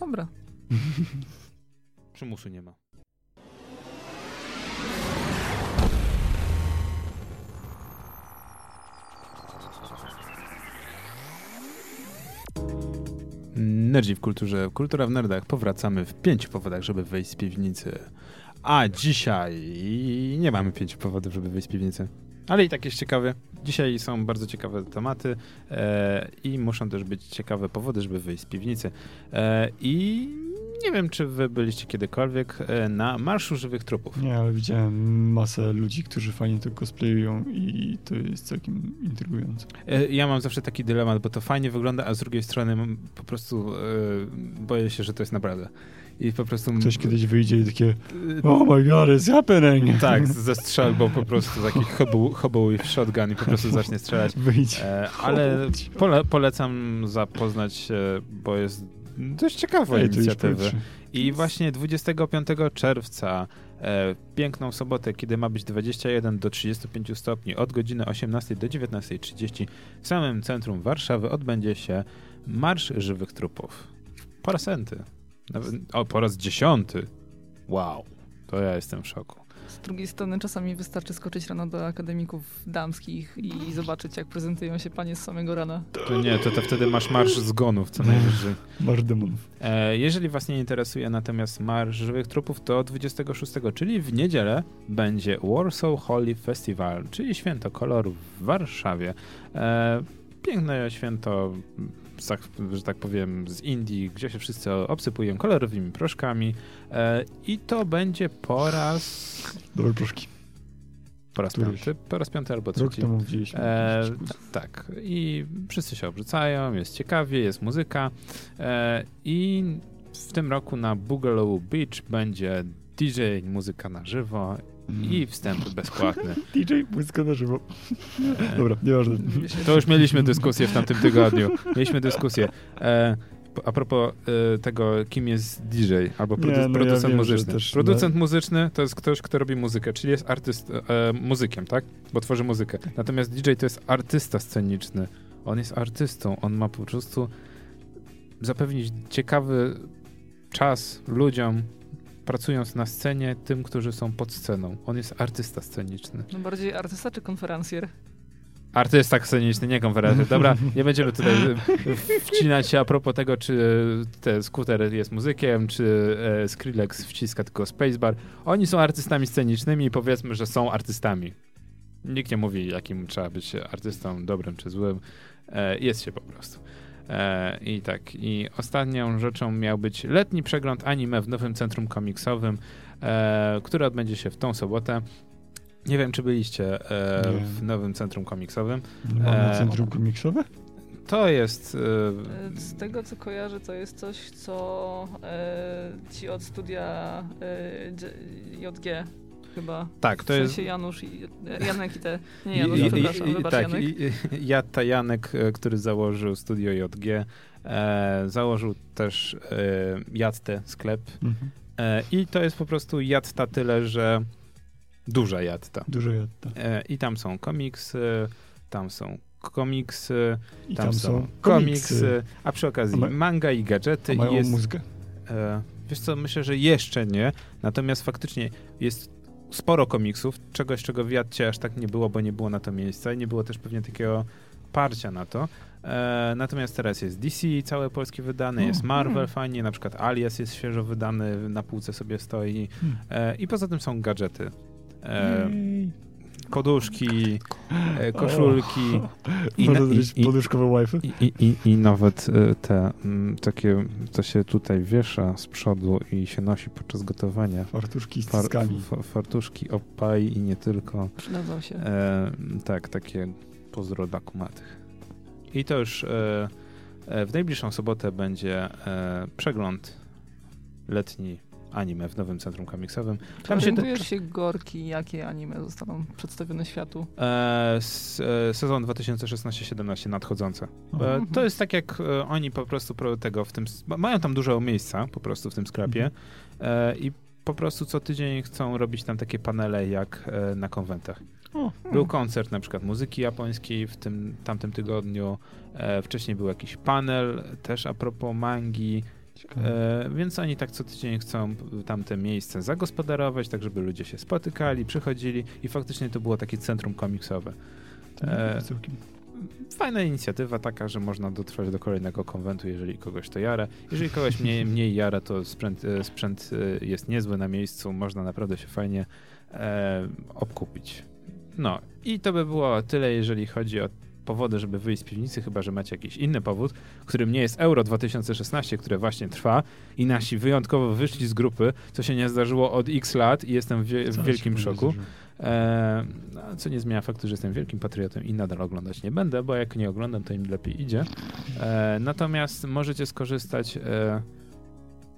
Dobra. Przymusu nie ma. Nerdzi w kulturze, kultura w nerdach. Powracamy w pięciu powodach, żeby wejść z piwnicy. A dzisiaj nie mamy pięciu powodów, żeby wyjść z piwnicy. Ale i tak jest ciekawy. Dzisiaj są bardzo ciekawe tematy e, i muszą też być ciekawe powody, żeby wyjść z piwnicy. E, I nie wiem, czy wy byliście kiedykolwiek e, na Marszu Żywych Trupów. Nie, ale widziałem masę ludzi, którzy fajnie to cosplayują i to jest całkiem intrygujące. E, Ja mam zawsze taki dylemat, bo to fajnie wygląda, a z drugiej strony po prostu e, boję się, że to jest naprawdę. I po prostu... Ktoś kiedyś wyjdzie i takie Oh my god, it's happening! Tak, ze strzelbą po prostu taki hobo, hobo i shotgun i po prostu zacznie strzelać. Wyjdź. E, ale pole, polecam zapoznać się, bo jest dość ciekawa Ej. I właśnie 25 czerwca, e, piękną sobotę, kiedy ma być 21 do 35 stopni, od godziny 18 do 19.30 w samym centrum Warszawy odbędzie się Marsz Żywych Trupów. Po raz enty. Nawet, o, po raz dziesiąty. Wow. To ja jestem w szoku. Z drugiej strony czasami wystarczy skoczyć rano do akademików damskich i zobaczyć, jak prezentują się panie z samego rana. To nie, to, to wtedy masz Marsz Zgonów co najwyżej. Masz demonów. E, jeżeli was nie interesuje natomiast Marsz Żywych Trupów, to 26, czyli w niedzielę, będzie Warsaw Holy Festival, czyli święto kolorów w Warszawie. E, piękne święto, tak- że tak powiem, z Indii, gdzie się wszyscy obsypują kolorowymi proszkami. E, I to będzie po raz... Dobre proszki. Po raz Któryś. piąty, po raz piąty albo Rok trzeci. temu widzieliśmy. E, tak, i wszyscy się obrzucają, jest ciekawie, jest muzyka e, i w tym roku na Boogaloo Beach będzie DJ, muzyka na żywo i wstęp bezpłatny. DJ, muzyka na żywo. E, Dobra, nieważne. to już mieliśmy dyskusję w tamtym tygodniu. Mieliśmy dyskusję. E, a propos e, tego, kim jest DJ albo Nie, produ- no ja producent wiem, że muzyczny. też, producent muzyczny to jest ktoś, kto robi muzykę, czyli jest artyst, e, muzykiem, tak? Bo tworzy muzykę. Natomiast DJ to jest artysta sceniczny. On jest artystą. On ma po prostu zapewnić ciekawy czas ludziom, pracując na scenie, tym, którzy są pod sceną. On jest artysta sceniczny. No bardziej artysta czy konferencjer? Artysta sceniczny, nie konferencja. Dobra, nie będziemy tutaj e, wcinać się a propos tego, czy ten skuter jest muzykiem, czy e, Skrillex wciska tylko spacebar. Oni są artystami scenicznymi i powiedzmy, że są artystami. Nikt nie mówi, jakim trzeba być artystą, dobrym czy złym. E, jest się po prostu. E, I tak, i ostatnią rzeczą miał być letni przegląd anime w nowym centrum komiksowym, e, który odbędzie się w tą sobotę. Nie wiem, czy byliście e, w nowym centrum komiksowym. Mamy centrum komiksowe? To jest. E, Z tego co kojarzę, to jest coś, co e, ci od studia Dż- JG chyba. tak, to w jest. sensie Janusz i Janek i te. Nie I- Janusz, i- przepraszam, i- wybacz tak, Janek. i- i- Jata Janek, e, który założył studio JG, e, założył też e, Jattę sklep. Mhm. E, I to jest po prostu Jatta tyle, że duża Jatta. Dużo jadta. E, I tam są komiksy, tam są komiksy, I tam, tam, są są komiksy, a przy okazji A manga i gadżety. A I mają jest, mózgę. e, wiesz co, myślę, że jeszcze nie, natomiast faktycznie jest sporo komiksów, czegoś, czego w Jadcie aż tak nie było, bo nie było na to miejsca i nie było też pewnie takiego parcia na to. E, natomiast teraz jest DC całe polskie wydane, jest Marvel mm. fajnie, na przykład Alias jest świeżo wydany, na półce sobie stoi Hmm. e, i poza tym są gadżety. E. koduszki, e, koszulki i, na, i, poduszkowe Wi-Fi? i, i, i, i nawet e, te mm, takie, to się tutaj wiesza z przodu i się nosi podczas gotowania. Fartuszki z Far, fa- fartuszki, opaj i nie tylko. Przydadzą się. E, tak, takie pozdro kumatych. I to już e, e, w najbliższą sobotę będzie e, przegląd letni anime w nowym centrum komiksowym. Tam się orientujesz się gorki, jakie anime zostaną przedstawione światu? E, e, sezon 2016-17 nadchodzące. E, Mhm. to jest tak jak e, oni po prostu pro tego w tym. Mają tam dużo miejsca po prostu w tym sklepie e, i po prostu co tydzień chcą robić tam takie panele jak e, na konwentach. O, Był koncert na przykład muzyki japońskiej w tym tamtym tygodniu. E, wcześniej był jakiś panel też a propos mangi. E, więc oni tak co tydzień chcą tamte miejsce zagospodarować, tak żeby ludzie się spotykali, przychodzili i faktycznie to było takie centrum komiksowe. e. Fajna inicjatywa taka, że można dotrwać do kolejnego konwentu, jeżeli kogoś to jara. Jeżeli kogoś mniej, mniej jara, to sprzęt, e, sprzęt e, jest niezły na miejscu, można naprawdę się fajnie e, obkupić. No i to by było tyle, jeżeli chodzi o powody, żeby wyjść z piwnicy, chyba że macie jakiś inny powód, którym nie jest Euro 2016, które właśnie trwa i nasi wyjątkowo wyszli z grupy, co się nie zdarzyło od x lat i jestem w, w wielkim szoku. E, no, co nie zmienia faktu, że jestem wielkim patriotą i nadal oglądać nie będę, bo jak nie oglądam, to im lepiej idzie. E, natomiast możecie skorzystać e,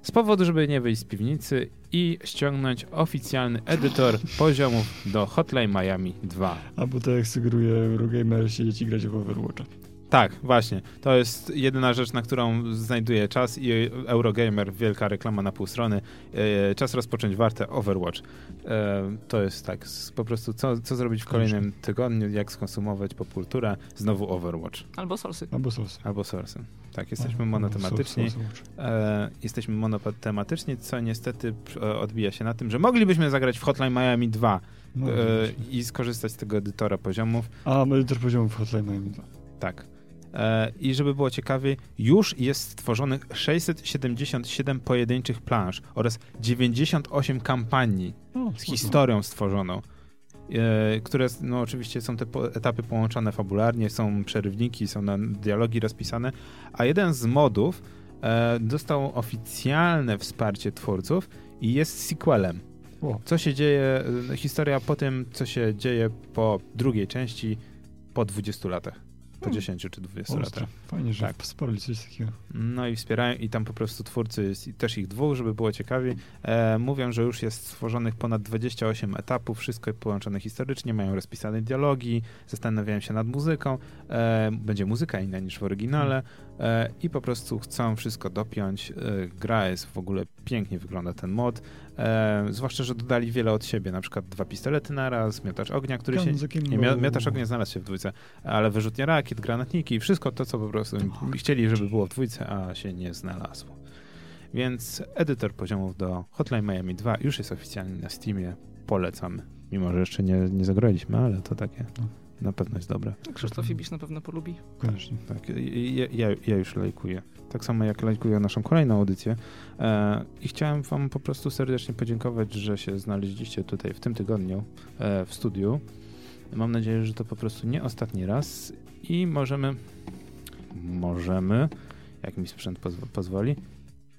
z powodu, żeby nie wyjść z piwnicy i ściągnąć oficjalny edytor poziomów do Hotline Miami 2. A bo tak jak sugeruje Eurogamer, siedzieć i grać w Overwatcha. Tak, właśnie. To jest jedyna rzecz, na którą znajduję czas i Eurogamer, wielka reklama na pół strony. E, czas rozpocząć wartę Overwatch. E, to jest tak, po prostu co, co zrobić w kolejnym tygodniu, jak skonsumować popkulturę, znowu Overwatch. Albo Source'y. Albo sos. Albo Source'y. Tak, jesteśmy Albo monotematyczni. sos, sos, sos. E, jesteśmy monotematyczni, co niestety e, odbija się na tym, że moglibyśmy zagrać w Hotline Miami 2 No, e, i skorzystać z tego edytora poziomów. A, też poziomów Hotline Miami 2. Tak. E, I żeby było ciekawiej, już jest stworzonych 677 pojedynczych planż oraz 98 kampanii O, z historią stworzoną, które no, oczywiście są te etapy połączone fabularnie, są przerywniki, są na dialogi rozpisane, a jeden z modów e, dostał oficjalne wsparcie twórców i jest sequelem. Co się dzieje, e, historia po tym, co się dzieje po drugiej części po 20 latach. Po Hmm. 10 czy 20 Ostre. latach. Fajnie, że Tak. wsparli coś takiego. No i wspierają, i tam po prostu twórcy, jest i też ich dwóch, żeby było ciekawiej, e, mówią, że już jest stworzonych ponad 28 etapów, wszystko połączone historycznie, mają rozpisane dialogi, zastanawiają się nad muzyką, e, będzie muzyka inna niż w oryginale e, i po prostu chcą wszystko dopiąć. E, gra jest w ogóle, pięknie wygląda ten mod, e, zwłaszcza, że dodali wiele od siebie, na przykład dwa pistolety naraz, miotacz ognia, który się... Nie, mio- miotacz ognia znalazł się w dwójce, ale wyrzutnie rakiet, granatniki, wszystko to, co po prostu chcieli, żeby było w dwójce, a się nie znalazło. Więc edytor poziomów do Hotline Miami 2 już jest oficjalnie na Steamie. Polecamy. Mimo, że jeszcze nie, nie zagraliśmy, ale to takie No. Na pewno jest dobre. Krzysztof Ibisz na pewno polubi. Koniecznie. Tak, ja, ja, ja już lajkuję. Tak samo jak lajkuję naszą kolejną audycję. E, I chciałem wam po prostu serdecznie podziękować, że się znaleźliście tutaj w tym tygodniu e, w studiu. Mam nadzieję, że to po prostu nie ostatni raz i możemy, możemy, jak mi sprzęt pozw- pozwoli,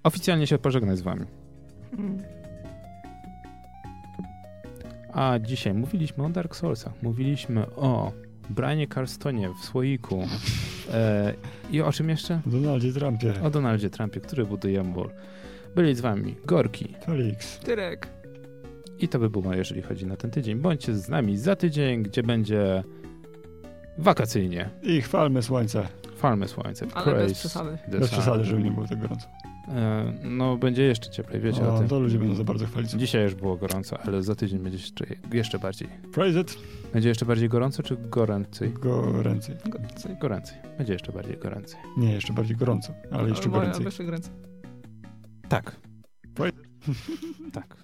oficjalnie się pożegnać z wami. Mm. A dzisiaj mówiliśmy o Dark Soulsach, mówiliśmy o Brianie Carstonie w słoiku e, i o czym jeszcze? Donaldzie Trumpie. O Donaldzie Trumpie, który buduje mur. Byli z wami Gorki Felix. Tyrek. i to by było, jeżeli chodzi na ten tydzień. Bądźcie z nami za tydzień, gdzie będzie wakacyjnie. I chwalmy słońce. Falmy słońce. Ale bez przesady. Bez przesady, żeby nie było tak gorąco. E, no, będzie jeszcze cieplej, wiecie o O, tym. to ludzie będą za bardzo chwalić. Dzisiaj już było gorąco, ale za tydzień będzie jeszcze, jeszcze bardziej. Praise it. Będzie jeszcze bardziej gorąco, czy goręcej? Goręcej. Gorącej. Goręcej. Będzie jeszcze bardziej goręcej. Nie, jeszcze bardziej gorąco, ale jeszcze Albo- goręcej. albo jeszcze goręcej. Tak. Powiedz- tak.